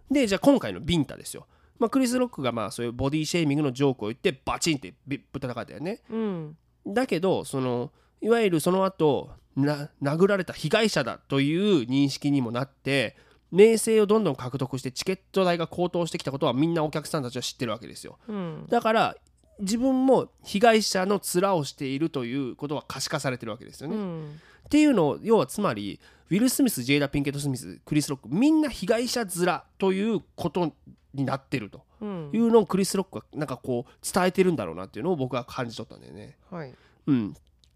[SPEAKER 1] でじゃあ今回のビンタですよ、まあ、クリス・ロックがまあそういうボディシェーミングのジョークを言ってバチンってぶぶったたかったよね。
[SPEAKER 2] うん。
[SPEAKER 1] だけどそのいわゆるその後な殴られた被害者だという認識にもなって名声をどんどん獲得してチケット代が高騰してきたことはみんなお客さんたちは知ってるわけですよ。
[SPEAKER 2] うん。
[SPEAKER 1] だから自分も被害者の面をしているということは可視化されてるわけですよね。
[SPEAKER 2] うん
[SPEAKER 1] っていうのを要はつまりウィル・スミスジェイダ・ピンケット・スミスクリス・ロックみんな被害者面ということになってると。
[SPEAKER 2] うん。
[SPEAKER 1] いうのをクリス・ロックがなんかこう伝えてるんだろうなっていうのを僕は感じ取ったんだよね。
[SPEAKER 2] はい。
[SPEAKER 1] うん、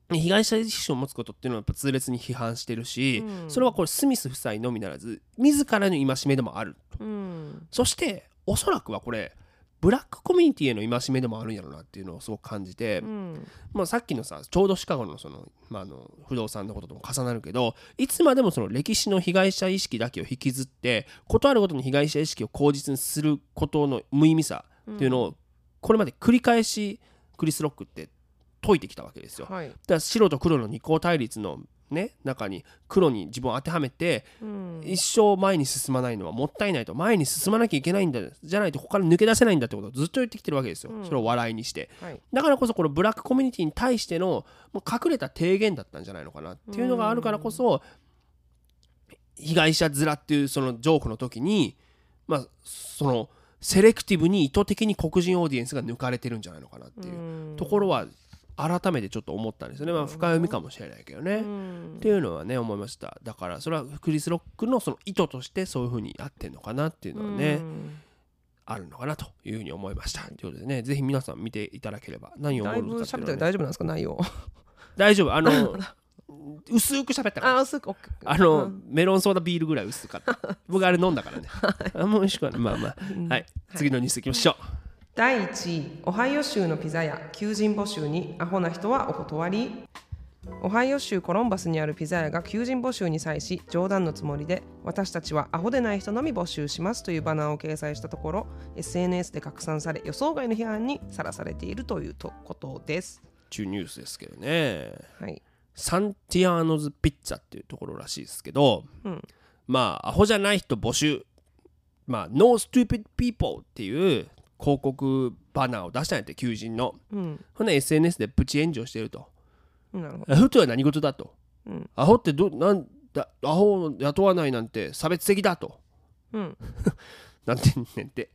[SPEAKER 1] 被害者意識を持つことっていうのはやっぱ痛烈に批判してるし、
[SPEAKER 2] うん。
[SPEAKER 1] それはこれスミス夫妻のみならず自らの戒めでもある
[SPEAKER 2] うん。
[SPEAKER 1] そしておそらくはこれブラックコミュニティへの戒めでもあるんやろうなっていうのをすごく感じて、
[SPEAKER 2] うん。
[SPEAKER 1] まあ、さっきのさちょうどシカゴのその、まあ、あの不動産のこととも重なるけどいつまでもその歴史の被害者意識だけを引きずって事あるごとに被害者意識を口実にすることの無意味さっていうのをこれまで繰り返しクリス・ロックって解いてきたわけですよ。
[SPEAKER 2] はい。
[SPEAKER 1] だから白と黒の二項対立のね中に黒に自分を当てはめて
[SPEAKER 2] うん。
[SPEAKER 1] 一生前に進まないのはもったいないと。前に進まなきゃいけないんだじゃないとここから抜け出せないんだってことをずっと言ってきてるわけですよ、
[SPEAKER 2] うん。
[SPEAKER 1] それを笑いにして。
[SPEAKER 2] はい。
[SPEAKER 1] だからこそこのブラックコミュニティに対してのもう隠れた提言だったんじゃないのかな。っていうのがあるからこそ被害者面っていうそのジョークの時にまあそのセレクティブに意図的に黒人オーディエンスが抜かれてるんじゃないのかなっていう。
[SPEAKER 2] うん。
[SPEAKER 1] ところは改めてちょっと思ったんですよね、まあ、深読みかもしれないけどね。
[SPEAKER 2] うん。
[SPEAKER 1] っていうのはね思いました。だからそれはクリス・ロックのその意図としてそういう風にやってんのかなっていうのはね、
[SPEAKER 2] うん。
[SPEAKER 1] あるのかなというふうに思いました。ということでねぜひ皆さん見ていただければ何を思うのかっていうのはね。
[SPEAKER 2] 喋って大丈夫なんですか？内容
[SPEAKER 1] 大丈夫あの 薄く喋ったから。
[SPEAKER 2] あすぐオッケー
[SPEAKER 1] あの、メロンソーダビールぐらい薄かった。僕あれ飲んだからね。あんま美味しくはない。まあまあ、はい。次のニュースいきましょう
[SPEAKER 2] 第1位オハイオ州のピザ屋求人募集にアホな人はお断り。オハイオ州コロンバスにあるピザ屋が求人募集に際し冗談のつもりで私たちはアホでない人のみ募集しますというバナーを掲載したところ SNS で拡散され予想外の批判にさらされているというとことです。
[SPEAKER 1] 中ニュースですけどね。
[SPEAKER 2] はい。
[SPEAKER 1] サンティアーノズピッツァっていうところらしいですけど、
[SPEAKER 2] うん。
[SPEAKER 1] まあアホじゃない人募集まあ No stupid people っていう広告バナーを出したんやって求人の。
[SPEAKER 2] うん。
[SPEAKER 1] ほんで SNS でプチ炎上してると。
[SPEAKER 2] なるほど。
[SPEAKER 1] アホとは何事だと、
[SPEAKER 2] うん。
[SPEAKER 1] アホってどなんだアホを雇わないなんて差別的だと。
[SPEAKER 2] うん。
[SPEAKER 1] なんてんねんって。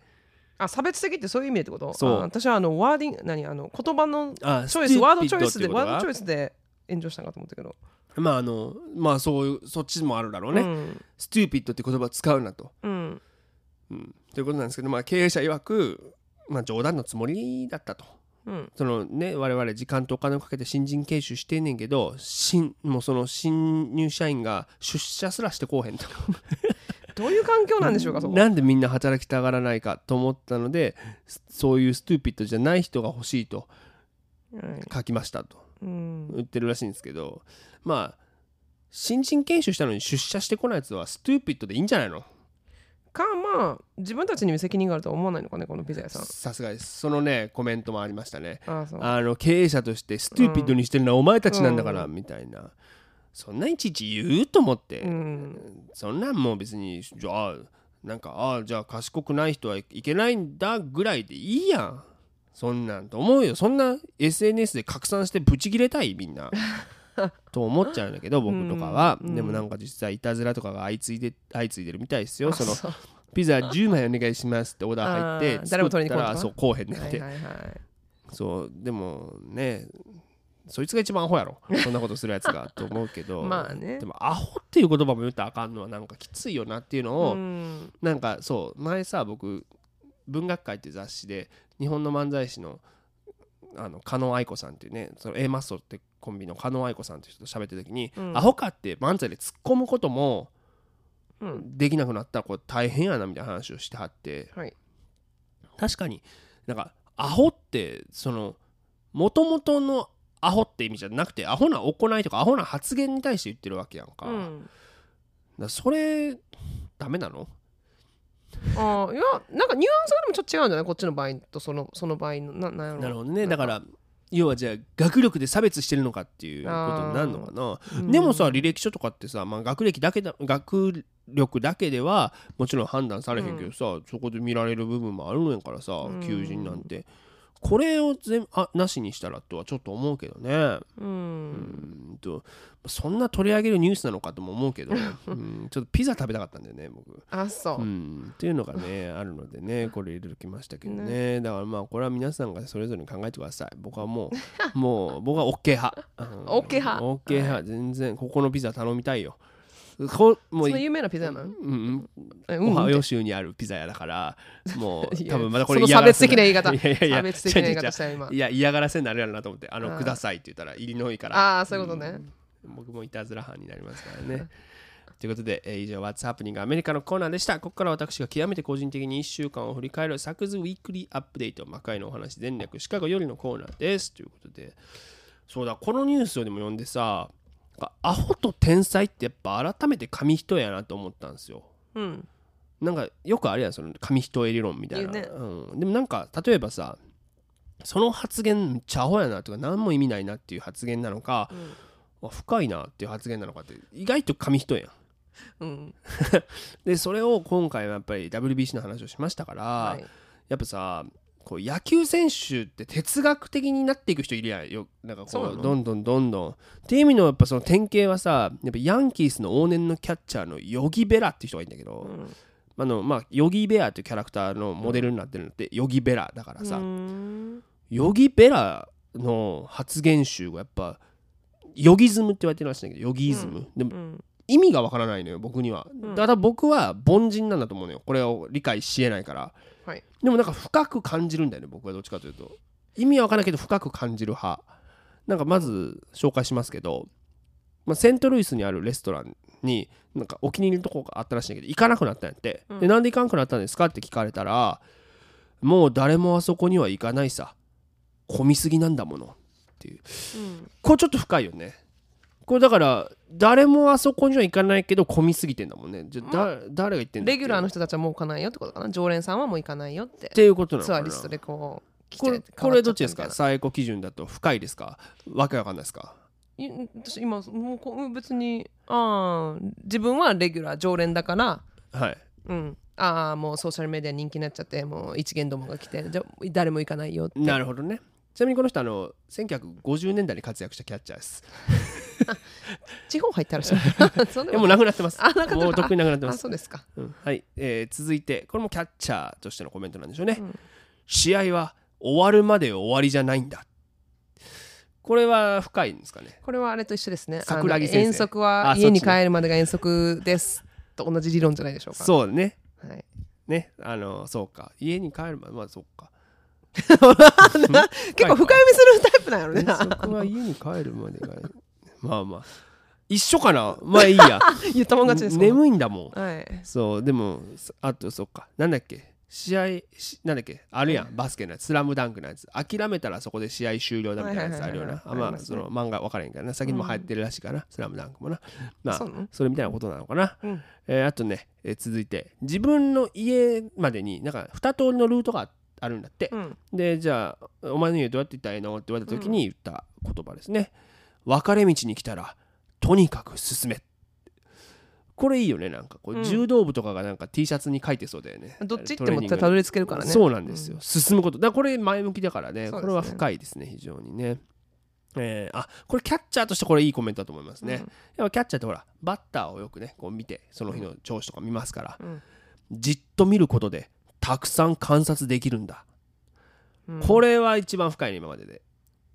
[SPEAKER 2] あ差別的ってそういう意味でってこと？
[SPEAKER 1] そう。
[SPEAKER 2] あ私はあの wording 何あの言葉の
[SPEAKER 1] あ
[SPEAKER 2] choice word choice でワードチョ
[SPEAKER 1] イ
[SPEAKER 2] イスで炎上したんかと思ったけど。
[SPEAKER 1] スまああのまあそういうそっちもあるだろうね、
[SPEAKER 2] うん。
[SPEAKER 1] stupid って言葉を使うなと、
[SPEAKER 2] うん
[SPEAKER 1] うん、ということなんですけど、まあ、経営者曰く、まあ、冗談のつもりだったと。
[SPEAKER 2] うん。
[SPEAKER 1] そのね我々時間とお金をかけて新人研修してんねんけど新もうその新入社員が出社すらしてこうへんと。
[SPEAKER 2] どういう環境なんでしょうかそこ
[SPEAKER 1] なんでみんな働きたがらないかと思ったのでそういう stupid じゃない人が欲しいと
[SPEAKER 2] はい。
[SPEAKER 1] 書きましたと。
[SPEAKER 2] うん。
[SPEAKER 1] 言ってるらしいんですけどまあ新人研修したのに出社してこないやつは stupid でいいんじゃないの
[SPEAKER 2] かまあ自分たちに責任があるとは思わないのかねこのピザ屋さん。
[SPEAKER 1] さすがです。そのねコメントもありましたね。
[SPEAKER 2] あ
[SPEAKER 1] の経営者として stupid にしてるのはお前たちなんだから、
[SPEAKER 2] う
[SPEAKER 1] みたいな。そんないちいち言うと思って、
[SPEAKER 2] うん。
[SPEAKER 1] そんなんもう別にじゃあなんかああじゃあ賢くない人はいけないんだぐらいでいいやん。そんなんと思うよ。そんな SNS で拡散してブチ切れたいみんな と思っちゃうんだけど僕とかは、
[SPEAKER 2] うん。
[SPEAKER 1] でもなんか実際いたずらとかが相次いで相次いでるみたいですよ。そのピザ10枚お願いしますってオーダー入って
[SPEAKER 2] 誰も取りに来
[SPEAKER 1] 作
[SPEAKER 2] な
[SPEAKER 1] そうこうへんねんって、そう。でもねそいつが一番アホやろ。そんなことするやつがと思うけど。
[SPEAKER 2] まあね。
[SPEAKER 1] でもアホっていう言葉も言ったらあかんのはなんかきついよなっていうのを、
[SPEAKER 2] うん。
[SPEAKER 1] なんかそう前さ僕文学界っていう雑誌で日本の漫才師のあの加納愛子さんっていうねその A マッソってコンビの加納愛子さんっていう人と喋った時に、
[SPEAKER 2] うん。
[SPEAKER 1] アホかって漫才で突っ込むことも
[SPEAKER 2] うん。
[SPEAKER 1] できなくなったらこれ大変やなみたいな話をしてはって。
[SPEAKER 2] はい。
[SPEAKER 1] 確かになんかアホってそのもともとのアホって意味じゃなくてアホな行いとかアホな発言に対して言ってるわけやんか,、
[SPEAKER 2] うん。
[SPEAKER 1] らそれダメなの？
[SPEAKER 2] ああいやなんかニュアンスがでもちょっと違うんじゃない？こっちの場合とそのその場合のななんやろ
[SPEAKER 1] なるほどね。だから要はじゃあ学力で差別してるのかっていうことになるのかな。
[SPEAKER 2] うん
[SPEAKER 1] でもさ履歴書とかってさ、まあ、学歴だけだ学力だけではもちろん判断されへんけどさ、そこで見られる部分もあるんやからさ、
[SPEAKER 2] うん。
[SPEAKER 1] 求人なんてこれを全あなしにしたらとはちょっと思うけどね。
[SPEAKER 2] う
[SPEAKER 1] うんんとそんな取り上げるニュースなのかとも思うけど、うん、ちょっとピザ食べたかったんだよね僕。
[SPEAKER 2] あそう、
[SPEAKER 1] うん、っていうのがねあるのでねこれ入れときましたけどね。だからまあこれは皆さんがそれぞれに考えてください僕はもう もう僕は OK 派、うん
[SPEAKER 2] OK 派
[SPEAKER 1] OK 派。全然ここのピザ頼みたいよこもう
[SPEAKER 2] その有名なピザ屋なの？
[SPEAKER 1] うん
[SPEAKER 2] え
[SPEAKER 1] うん、オハイ
[SPEAKER 2] うん
[SPEAKER 1] オ州にあるピザ屋だからもう 多分またこれ嫌がらせ
[SPEAKER 2] 差別的な言い方。
[SPEAKER 1] いやいやいや
[SPEAKER 2] 差別的な言い方したよ今。
[SPEAKER 1] いや嫌がらせになるやろなと思ってあのくださいって言ったらイリノイから。
[SPEAKER 2] ああそういうことね、
[SPEAKER 1] うん。僕もいたずら犯になりますからね。ということで、えー以上、What's Happening アメリカのコーナーでした。ここから私が極めて個人的に1週間を振り返るサクズウィークリーアップデート、魔界のお話全略シカゴよりのコーナーです。ということで、そうだ、このニュースをでも読んでさ、アホと天才ってやっぱ改めて紙一重やなと思ったんですよ。
[SPEAKER 2] うん。
[SPEAKER 1] なんかよくあるやん、その紙一重理論みたいな。
[SPEAKER 2] ね。
[SPEAKER 1] うん、でもなんか、例えばさ、その発言めっちゃアホやなとか何も意味ないなっていう発言なのか、
[SPEAKER 2] うん。
[SPEAKER 1] あ深いなっていう発言なのかって意外と紙一重やん。
[SPEAKER 2] うん。
[SPEAKER 1] でそれを今回はやっぱり WBC の話をしましたから、
[SPEAKER 2] はい。
[SPEAKER 1] やっぱさこう野球選手って哲学的になっていく人いるやんよ。なんかこうどんどんどんどん。っていう意味のやっぱその典型はさやっぱヤンキースの往年のキャッチャーのヨギベラっていう人がいるんだけど、
[SPEAKER 2] うん。
[SPEAKER 1] あのまあヨギベアっていうキャラクターのモデルになってるのってヨギベラだからさ、ヨギベラの発言集がやっぱヨギズムって言われてるらしいんだけどヨギイズム、でも
[SPEAKER 2] うん。
[SPEAKER 1] 意味がわからないのよ僕には、
[SPEAKER 2] うん。
[SPEAKER 1] だ僕は凡人なんだと思うのよ。これを理解しえないから
[SPEAKER 2] はい。
[SPEAKER 1] でもなんか深く感じるんだよね僕はどっちかというと。意味はわからないけど深く感じる派。なんかまず紹介しますけど、まあ、セントルイスにあるレストランになんかお気に入りのとこがあったらしいんだけど行かなくなったんやって、
[SPEAKER 2] うん。
[SPEAKER 1] でなんで行かなくなったんですかって聞かれたらもう誰もあそこには行かないさ。混みすぎなんだもの。っていう。
[SPEAKER 2] うん。
[SPEAKER 1] これちょっと深いよねこれだから誰もあそこには行かないけど混みすぎてんだもんね。じゃあだ、誰が行ってん
[SPEAKER 2] レギュラーの人たちはもう行かないよってことかな常連さんはもう行かないよって
[SPEAKER 1] っていうことなの。かな
[SPEAKER 2] ツアーリストでこう
[SPEAKER 1] これこれどっちですか？最高基準だと深いですか？わけわかんないですか？
[SPEAKER 2] い私今もうこう別にああ自分はレギュラー常連だから
[SPEAKER 1] はい。
[SPEAKER 2] うん。ああもうソーシャルメディア人気になっちゃってもう一元どもが来てじゃあ誰も行かないよって。
[SPEAKER 1] なるほどねちなみにこの人あの1950年代に活躍したキャッチャーです。
[SPEAKER 2] 地方入ったらしい そんな
[SPEAKER 1] でもう亡くなってます。もうとっくに亡くなってま
[SPEAKER 2] あ
[SPEAKER 1] す
[SPEAKER 2] そうですか。
[SPEAKER 1] うん。はい、えー続いてこれもキャッチャーとしてのコメントなんでしょうね、
[SPEAKER 2] うん。
[SPEAKER 1] 試合は終わるまで終わりじゃないんだ。これは深いんですかね。
[SPEAKER 2] これはあれと一緒ですね。
[SPEAKER 1] 桜木先生。
[SPEAKER 2] 遠足は
[SPEAKER 1] あ
[SPEAKER 2] 家に帰るまでが遠足ですと同じ理論じゃないでしょうか。
[SPEAKER 1] そうね。
[SPEAKER 2] はい、
[SPEAKER 1] ね。あのそうか。家に帰るまでまあそうか
[SPEAKER 2] 結構深読みするタイプなんやろね。
[SPEAKER 1] 遠足は家に帰るまでがまあまあ。一緒かな？まあいいや。
[SPEAKER 2] 言ったもん勝ちです
[SPEAKER 1] 眠いんだもん。
[SPEAKER 2] はい。
[SPEAKER 1] そうでもあとそっか。なんだっけ？試合しなんだっけ？あるやん。バスケのやつ。スラムダンクのやつ。諦めたらそこで試合終了だみたいなやつあるよな。
[SPEAKER 2] は
[SPEAKER 1] まあその漫画分からへんからな。先にも流行ってるらしいから、スラムダンクもな。まあ
[SPEAKER 2] そう。なの
[SPEAKER 1] それみたいなことなのかな、
[SPEAKER 2] うん。
[SPEAKER 1] えーあとね、えー続いて。自分の家までになんか2通りのルートがあるんだって、
[SPEAKER 2] うん。
[SPEAKER 1] でじゃあお前の家どうやって行ったらいいの？って言われた時に言った言葉ですね、分かれ道に来たらとにかく進め。これいいよねなんかこう、
[SPEAKER 2] うん。
[SPEAKER 1] 柔道部とかがなんか T シャツに書いてそうだよね。
[SPEAKER 2] どっち行ってもたどり着けるからね。
[SPEAKER 1] そうなんですよ、進むこと。だこれ前向きだからね。
[SPEAKER 2] ね。
[SPEAKER 1] これは深いですね非常にね。えーあこれキャッチャーとしてこれいいコメントだと思いますね、
[SPEAKER 2] うん。
[SPEAKER 1] やっぱキャッチャーってほらバッターをよくねこう見てその日の調子とか見ますから、
[SPEAKER 2] うん。
[SPEAKER 1] じっと見ることでたくさん観察できるんだ、
[SPEAKER 2] うん。
[SPEAKER 1] これは一番深いね今までで。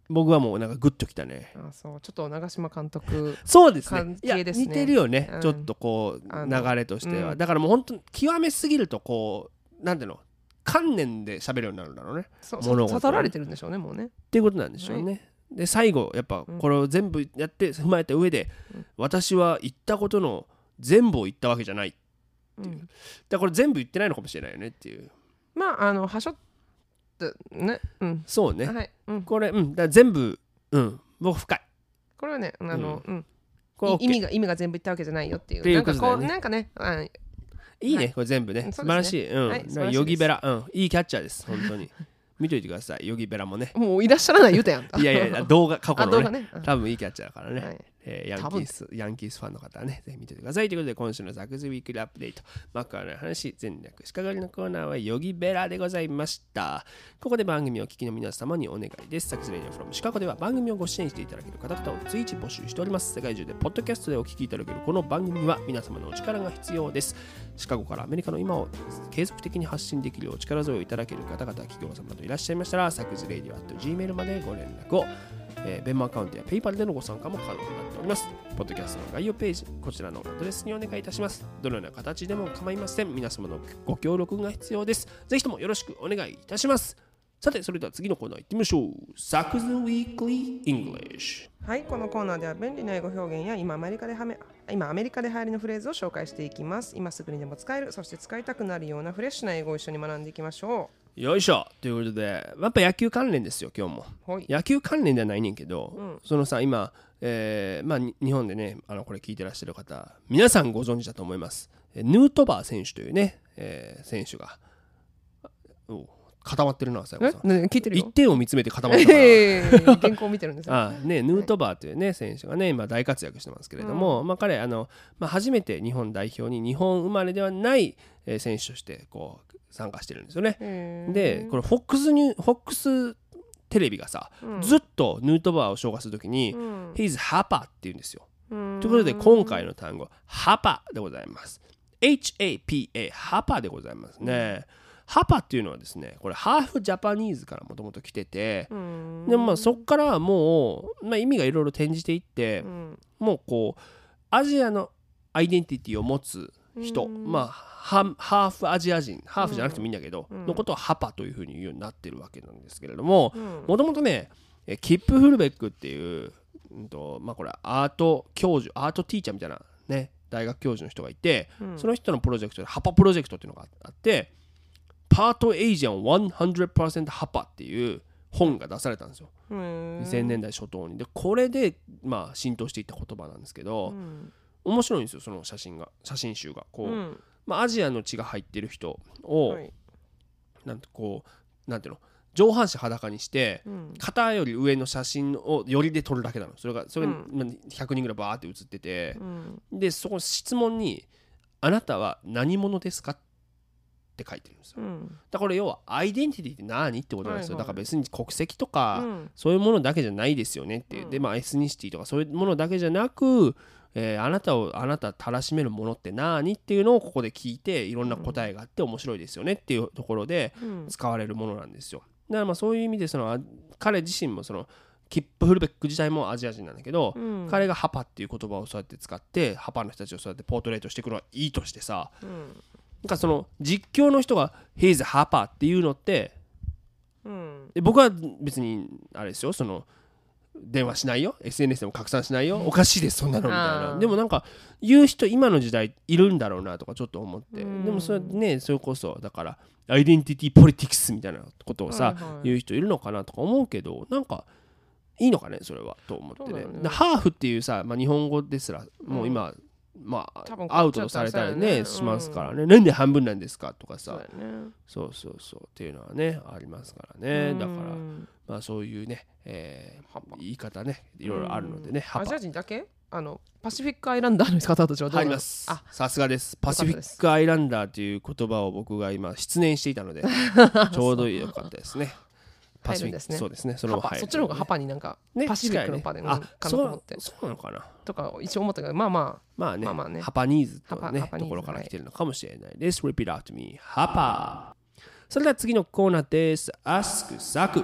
[SPEAKER 1] 僕はもうなんかグッときたね。
[SPEAKER 2] あそう。ちょっと長嶋監督
[SPEAKER 1] そうですね。
[SPEAKER 2] 関
[SPEAKER 1] いや似てるよね、
[SPEAKER 2] うん。
[SPEAKER 1] ちょっとこう流れとしては、
[SPEAKER 2] うん。
[SPEAKER 1] だからもう本当極めすぎるとこうなんていうの？観念で喋るようになるんだろうね。
[SPEAKER 2] そう
[SPEAKER 1] 物事
[SPEAKER 2] 悟られてるんでしょうねもうね。
[SPEAKER 1] っていうことなんでしょうね。で最後やっぱこれを全部やって踏まえた上で、
[SPEAKER 2] うん。
[SPEAKER 1] 私は言ったことの全部を言ったわけじゃない。
[SPEAKER 2] う。ん。
[SPEAKER 1] だからこれ全部言ってないのかもしれないよねっていう。
[SPEAKER 2] まああのはしょってね。うん。
[SPEAKER 1] そうね。
[SPEAKER 2] はい。うん。
[SPEAKER 1] これうん。だ全部うん。僕深い。
[SPEAKER 2] これはねあのうん。
[SPEAKER 1] これ OK
[SPEAKER 2] い意味が意味が全部言ったわけじゃないよっていう。
[SPEAKER 1] っていう
[SPEAKER 2] なんか
[SPEAKER 1] ことだよね。
[SPEAKER 2] こうなんかねあ
[SPEAKER 1] いいね、
[SPEAKER 2] はい。
[SPEAKER 1] これ全部ね。
[SPEAKER 2] うん
[SPEAKER 1] 素晴らしい、うん、
[SPEAKER 2] はい
[SPEAKER 1] ヨギベラ、うん、いいキャッチャーです本当に。見といてください。ヨギベラもね。
[SPEAKER 2] もういらっしゃらない言うたやん。
[SPEAKER 1] いやいやいや動画過去
[SPEAKER 2] あ
[SPEAKER 1] のね。
[SPEAKER 2] 動画ね。うん。
[SPEAKER 1] 多分いいキャッチャーだからね、
[SPEAKER 2] はい
[SPEAKER 1] えーヤンキースヤンキースファンの方はねぜひ見ててください。ということで今週のザクズウィークリーアップデート。マッカーの話全略鹿狩りのコーナーはヨギベラでございました。ここで番組をお聞きの皆様にお願いです。サクズレディオフロムシカゴでは番組をご支援していただける方々を随時募集しております。世界中でポッドキャストでお聞きいただけるこの番組には皆様のお力が必要です。シカゴからアメリカの今を継続的に発信できるお力添えをいただける方々企業様などいらっしゃいましたらサクズレディオ at gmail までご連絡をえー、 Venmo アカウントやペイパルでのご参加も可能になっております。ポッドキャストの概要ページ、こちらのアドレスにお願いいたします。どのような形でも構いません。皆様のご協力が必要です。ぜひともよろしくお願いいたします。さて、それでは次のコーナー行ってみましょう。サクズウィークリー・イングリッシュ。
[SPEAKER 2] はい、このコーナーでは便利な英語表現や今アメリカではめ今アメリカで流行りのフレーズを紹介していきます。今すぐにでも使える、そして使いたくなるようなフレッシュな英語を一緒に学んでいきましょう
[SPEAKER 1] よいしょということで、やっぱ野球関連ですよ、今日も。
[SPEAKER 2] う。はい。
[SPEAKER 1] 野球関連ではないねんけど、
[SPEAKER 2] うん
[SPEAKER 1] そのさ今、えーまあ、に日本でねあのこれ聞いてらっしゃる方皆さんご存知だと思いますえヌートバー選手というね、えー選手がお固まってるな最後
[SPEAKER 2] え
[SPEAKER 1] さん
[SPEAKER 2] ね聞いてる
[SPEAKER 1] 一
[SPEAKER 2] よ。
[SPEAKER 1] 点を見つめて固まったから
[SPEAKER 2] えー原稿見てるんですよ。
[SPEAKER 1] あね、ヌートバーという、ね、選手がね、今大活躍してますけれども、まあ、彼あの、まあ、初めて日本代表に日本生まれではない、えー選手としてこう参加してるんですよね。で、これ、フォックスニュー、フォックステレビがさ、
[SPEAKER 2] うん
[SPEAKER 1] ずっとヌートバーを紹介するときに、
[SPEAKER 2] うん
[SPEAKER 1] He's Hapa って言うんですよ。
[SPEAKER 2] うん
[SPEAKER 1] ということで、今回の単語、Hapa でございます。HAPA、Hapa でございますね。ハパっていうのはですね、これハーフジャパニーズからもともと来てて、
[SPEAKER 2] うん
[SPEAKER 1] でもまあそこからはもう、まあ、意味がいろいろ転じていって
[SPEAKER 2] う、ん
[SPEAKER 1] もうこうアジアのアイデンティティを持つ人、
[SPEAKER 2] うん。
[SPEAKER 1] まあハハーフアジア人ハーフじゃなくてもいいんだけど、
[SPEAKER 2] うん。
[SPEAKER 1] のことを Hapa というふうに言うようになってるわけなんですけれども
[SPEAKER 2] うん。
[SPEAKER 1] もともとねえキップ・フルベックっていう、うんとまあ、これアート教授 art teacher みたいなね大学教授の人がいて、
[SPEAKER 2] うん。
[SPEAKER 1] その人のプロジェクトで Hapa Project っていうのがあって Part Asian 100% Hapa っていう本が出されたんですよ。
[SPEAKER 2] うん
[SPEAKER 1] 2000年代初頭に。でこれでまあ浸透していった言葉なんですけど、
[SPEAKER 2] うん
[SPEAKER 1] 面白いんですよその写真が写真集が。こう、
[SPEAKER 2] うん。
[SPEAKER 1] まあ、アジアの血が入ってる人を、
[SPEAKER 2] はい。
[SPEAKER 1] なんてこうなんていうの上半身裸にして
[SPEAKER 2] うん。
[SPEAKER 1] 肩より上の写真をよりで撮るだけなの。それがそれ、
[SPEAKER 2] うん。
[SPEAKER 1] まあ100人ぐらいバーって写ってて。
[SPEAKER 2] う、ん。
[SPEAKER 1] でそこ質問に「あなたは何者ですか?」って書いてるんですよ。
[SPEAKER 2] うん。
[SPEAKER 1] だから要はアイデンティティって何？ってことなんですよ、
[SPEAKER 2] はいはい。
[SPEAKER 1] だから別に国籍とか、
[SPEAKER 2] うん。
[SPEAKER 1] そういうものだけじゃないですよねってでまあエスニシティとかそういうものだけじゃなく、えーあなたをあなたたらしめるものって何？っていうのをここで聞いていろんな答えがあって面白いですよねっていうところで
[SPEAKER 2] うん。
[SPEAKER 1] 使われるものなんですよ。だからまあそういう意味でそのあ彼自身もそのキップフルベック自体もアジア人なんだけど、
[SPEAKER 2] うん。
[SPEAKER 1] 彼がハパっていう言葉をそうやって使ってハパの人たちをそうやってポートレートしていくのはいいとしてさ
[SPEAKER 2] うん。
[SPEAKER 1] なんかその実況の人が「He's Hapa」っていうのって
[SPEAKER 2] うん。
[SPEAKER 1] で僕は別にあれですよその電話しないよ。SNS でも拡散しないよ。おかしいですそんなの。みたい
[SPEAKER 2] あ
[SPEAKER 1] な。
[SPEAKER 2] ー
[SPEAKER 1] でもなんか言う人今の時代いるんだろうなとかちょっと思って。
[SPEAKER 2] うん。
[SPEAKER 1] でもそれねそれこそだからアイデンティティポリティクスみたいなことをさ、
[SPEAKER 2] はいはい。
[SPEAKER 1] 言う人いるのかなとか思うけどなんかいいのかねそれはと思ってね。
[SPEAKER 2] ね。
[SPEAKER 1] でハーフっていうさ、まあ、日本語ですらもう今、まあ
[SPEAKER 2] 多分
[SPEAKER 1] アウトとされたりね
[SPEAKER 2] ね
[SPEAKER 1] しますからね、なんで半分なんですかとか
[SPEAKER 2] そう
[SPEAKER 1] さ
[SPEAKER 2] だよね。
[SPEAKER 1] そうそうそう。っていうのはねありますからね。だから
[SPEAKER 2] うん
[SPEAKER 1] まあそういうね、えー言い方ね。いろいろあるのでね、ハパ
[SPEAKER 2] アジア人だけ？あのパシフィックアイランダーの方たちはどうなの？
[SPEAKER 1] 入ります。
[SPEAKER 2] あ
[SPEAKER 1] さすがです。パシフィックアイランダーという言葉を僕が今失念していたので ちょうどよかったですね
[SPEAKER 2] 入るんですね。
[SPEAKER 1] そうですね。それも入る。
[SPEAKER 2] ハパそっちの方がハパになんか
[SPEAKER 1] ね
[SPEAKER 2] パシフィックのパでうんかなと
[SPEAKER 1] そう
[SPEAKER 2] 思って。
[SPEAKER 1] そうなのかな。
[SPEAKER 2] とか一応思ったけどまあま
[SPEAKER 1] まあね,、
[SPEAKER 2] まあまあね。
[SPEAKER 1] ハパニーズとね
[SPEAKER 2] ハパハパニーズ
[SPEAKER 1] ところから来てるのかもしれないです。Repeat to me. ハパそれでは次のコーナーです。Ask サク。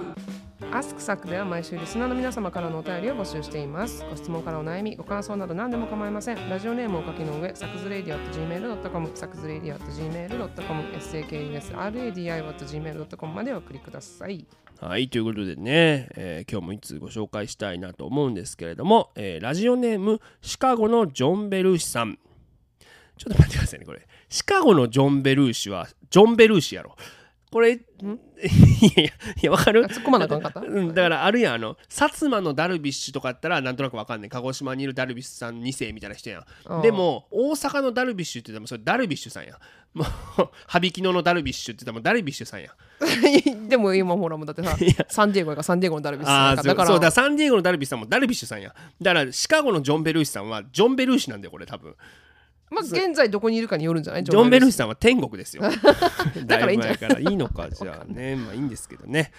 [SPEAKER 2] あアスクサックでは毎週リスナーの皆様からのお便りを募集していますご質問からお悩みご感想など何でも構いませんラジオネームをお書きの上サクズレディオ at gmail.com サクズレディオ at gmail.com sakusradio at gmail.com までお送りください
[SPEAKER 1] はい、ということでね、えー今日もいつご紹介したいなと思うんですけれども、えーラジオネームシカゴのジョン・ベルーシさん。ちょっと待ってくださいね、これ。シカゴのジョン・ベルーシは、ジョン・ベルーシやろ。これ いやいやわかる？
[SPEAKER 2] 突っ込まなあかった？
[SPEAKER 1] うん、だからあるやんあの薩摩のダルビッシュとかやったらなんとなくわかんない鹿児島にいるダルビッシュさん2世みたいな人やん。
[SPEAKER 2] うん
[SPEAKER 1] でも大阪のダルビッシュって言ってもそれダルビッシュさんやもう羽曳野のダルビッシュって言ってもダルビッシュさんや
[SPEAKER 2] でも今ほらもうだってさ サンディエゴやからサンディエゴのダルビッシュさんやか。ら
[SPEAKER 1] そうだからサンディエゴのダルビッシュさんもダルビッシュさん。やだからシカゴのジョン・ベルーシさんはジョン・ベルーシなんだよこれ多分
[SPEAKER 2] まず現在どこにいるかによるんじゃない？
[SPEAKER 1] ジョン・ベルー。シ
[SPEAKER 2] シ
[SPEAKER 1] さんは天国ですよ。
[SPEAKER 2] だからいいんじゃない？
[SPEAKER 1] だいいいのか。じゃあね。まあいいんですけどね。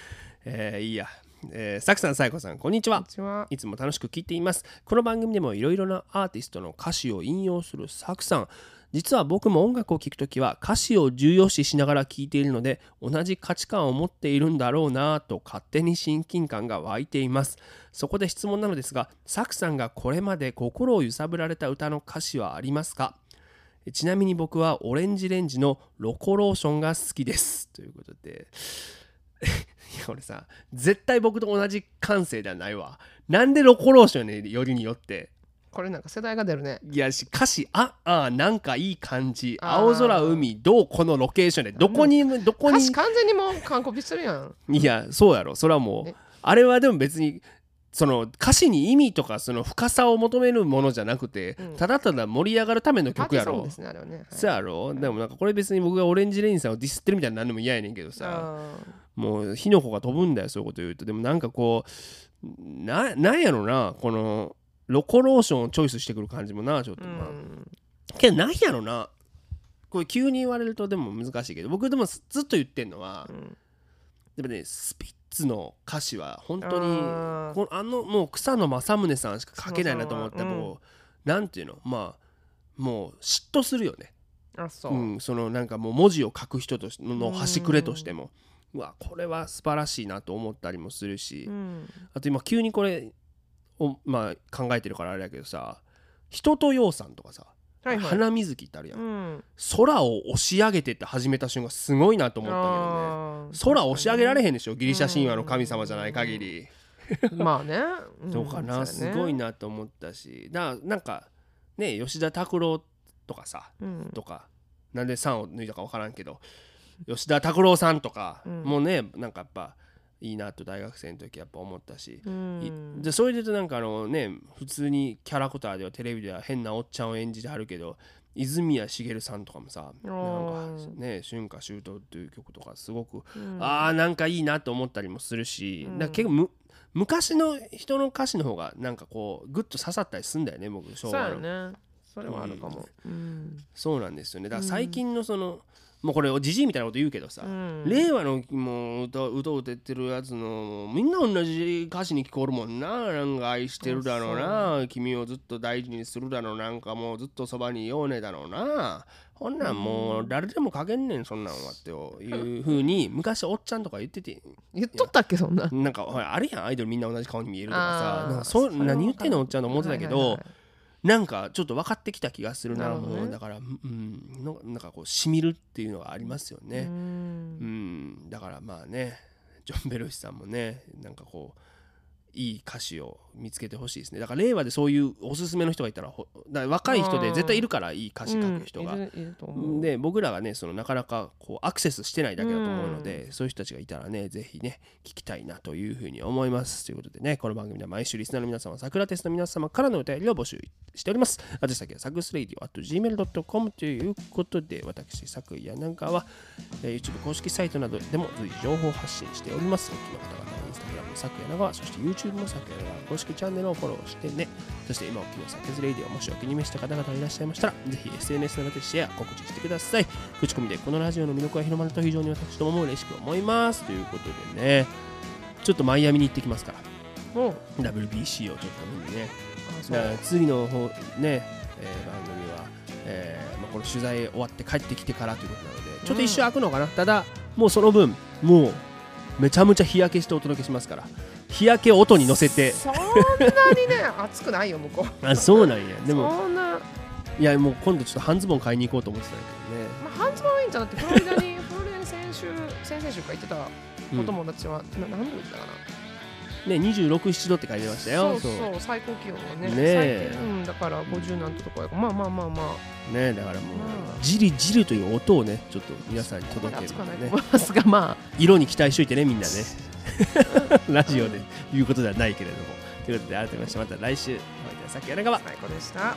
[SPEAKER 1] えーいいや。えー、サクさん、サイコさん、こんにちは。
[SPEAKER 2] こんに。ちは。い
[SPEAKER 1] つも楽しく聞いています。この番組でもいろいろなアーティストの歌詞を引用するサクさん。実は僕も音楽を聴くときは歌詞を重要視しながら聴いているので同じ価値観を持っているんだろうなぁと勝手に親近感が湧いています。そこで質問なのですが、サクさんがこれまで心を揺さぶられた歌の歌詞はありますか？ちなみに僕はオレンジレンジのロコローションが好きです。ということで。いや俺さ絶対僕と同じ感性ではないわ。なんでロコローションねよりによって。
[SPEAKER 2] これなんか世代が出るね。
[SPEAKER 1] いやし歌詞ああなんかいい感じ。青空海どうこのロケーションでどこにどこに？
[SPEAKER 2] 歌詞完全にもう完コピしてるやん。
[SPEAKER 1] いやそうやろ。それはもう
[SPEAKER 2] え
[SPEAKER 1] あれはでも別にその歌詞に意味とかその深さを求めるものじゃなくて、
[SPEAKER 2] うん。
[SPEAKER 1] ただただ盛り上がるための曲やろ。
[SPEAKER 2] パーティーソングですねあれはね。はい。
[SPEAKER 1] そうやろ。でもなんかこれ別に僕がオレンジレインさんをディスってるみたいになるのも嫌やねんけどさ
[SPEAKER 2] あ
[SPEAKER 1] もう火の粉が飛ぶんだよそういうこと言うと。でもなんかこうななんやろなこのロコローションをチョイスしてくる感じもなちょっと。まあ、
[SPEAKER 2] ん
[SPEAKER 1] けどなんやろな。これ急に言われるとでも難しいけど僕でもずっと言ってんのは、
[SPEAKER 2] うん。
[SPEAKER 1] でもねスピッツの歌詞は本当にこのあのもう草野正宗さんしか書けないなと思った
[SPEAKER 2] そうそう
[SPEAKER 1] もう。なんていうのまあもう嫉妬するよね。
[SPEAKER 2] あそう。う、
[SPEAKER 1] ん、そのなんかもう文字を書く人としての端くれとしても。うわこれは素晴らしいなと思ったりもするし、
[SPEAKER 2] うん。
[SPEAKER 1] あと今急にこれを、まあ、考えてるからあれだけどさ人とようさんとかさ、
[SPEAKER 2] はいはい。
[SPEAKER 1] 花水木ってあるやん、
[SPEAKER 2] うん。
[SPEAKER 1] 空を押し上げてって始めた瞬間すごいなと思ったけどね。空押し上げられへんでしょ？ギリシャ神話の神様じゃない限り、
[SPEAKER 2] まあね、ん。
[SPEAKER 1] どうかな、すごい、なと思ったし。だなんかね吉田拓郎とかさとかなんで3を抜いたか分からんけど吉田拓郎さんとか
[SPEAKER 2] うん。
[SPEAKER 1] もねなんかやっぱいいなと大学生の時やっぱ思ったし、
[SPEAKER 2] うん。
[SPEAKER 1] いでそれで言うとなんかあのね普通にキャラクターではテレビでは変なおっちゃんを演じてはるけど泉谷しげるさんとかもさなんか
[SPEAKER 2] ー
[SPEAKER 1] ね「春夏秋冬」っていう曲とかすごく、
[SPEAKER 2] うん。
[SPEAKER 1] あーなんかいいなと思ったりもするし、
[SPEAKER 2] うん。
[SPEAKER 1] 結構む昔の人の歌詞の方がなんかこうグッと刺さったりすんだよね僕昭
[SPEAKER 2] そう
[SPEAKER 1] 和の
[SPEAKER 2] やね。それはあるかも、うん。
[SPEAKER 1] そうなんですよね。だから最近のその、もうこれじじいみたいなこと言うけどさ、
[SPEAKER 2] うん。
[SPEAKER 1] 令和のもう歌歌を歌ってるやつのみんな同じ歌詞に聞こえるもんな。なんか愛してるだろうな。君をずっと大事にするだろうな。んかもうずっとそばにいようねだろうな。ほんなんもう誰でも書けんねんそんなんはっていうふうに昔おっちゃんとか言ってて。
[SPEAKER 2] 言っとったっけそんな。
[SPEAKER 1] なんかあるやん。アイドルみんな同じ顔に見えるとかさ。何言ってんのおっちゃんと思ってたけど、
[SPEAKER 2] はいはいはい
[SPEAKER 1] なんかちょっと分かってきた気がするな。
[SPEAKER 2] なるほどね。
[SPEAKER 1] だからうんのなんかこうしみるっていうのがありますよ
[SPEAKER 2] う
[SPEAKER 1] ね。うん。ん。だからまあねジョン・ベルシさんもねなんかこういい歌詞を見つけてほしいですね。だから令和でそういうおすすめの人がいたらほら若い人で絶対いるからいい歌詞書く人が。
[SPEAKER 2] うん
[SPEAKER 1] で僕らがねそのなかなかこうアクセスしてないだけだと思うので、そういう人たちがいたらねぜひね聞きたいなというふうに思います。ということでねこの番組では毎週リスナーの皆様桜テストの皆様からのお便りを募集しております。宛先はサクスレイディオ at gmail.com ということで私作やなんかは、えー YouTube 公式サイトなどでも随時情報発信しております。お聞きの方々はインスタグラム作や長そして YouTube も作や長公式チャンネルをフォローしてね。そして今お聞きのサクスレイディオもしお気に召した方々がいらっしゃいましたらぜひ SNS などでシェア告知してください。口コミでこのラジオの魅力が広まると非常に私どもも嬉しく思いますということでね。ちょっとマイアミに行ってきますから。
[SPEAKER 2] もう。
[SPEAKER 1] WBC をちょっと見にね次の方ね、えー番組は、えーまあ、この取材終わって帰ってきてからということなのでちょっと一瞬開くのかな、ただもうその分もうめちゃめちゃ日焼けしてお届けしますから日焼けを音に乗せて。
[SPEAKER 2] そんなにね 暑くないよ向こう。
[SPEAKER 1] あそうなんや。でも
[SPEAKER 2] そんな。
[SPEAKER 1] いやもう今度ちょっと半ズボン買いに行こうと思ってたんだけどね、
[SPEAKER 2] まあ、半ズボンはいいんじゃなくてフロリダに フロリダに先週先々週か行ってたお友達は、うん、何度行ったかな。
[SPEAKER 1] ね26、7度って書いてましたよ。
[SPEAKER 2] そうそう最高気温はね。
[SPEAKER 1] ね
[SPEAKER 2] 最低、うん、だから50何度とかやまあまあまあまあ。
[SPEAKER 1] ねだからもう、じりじりという音をねちょっと皆さんに届ける、
[SPEAKER 2] といますがまあ。
[SPEAKER 1] 色に期待しといてねみんなね。ラジオで言うことではないけれども。ということで、改めましてまた来週、おさっき柳川
[SPEAKER 2] 舞子でした。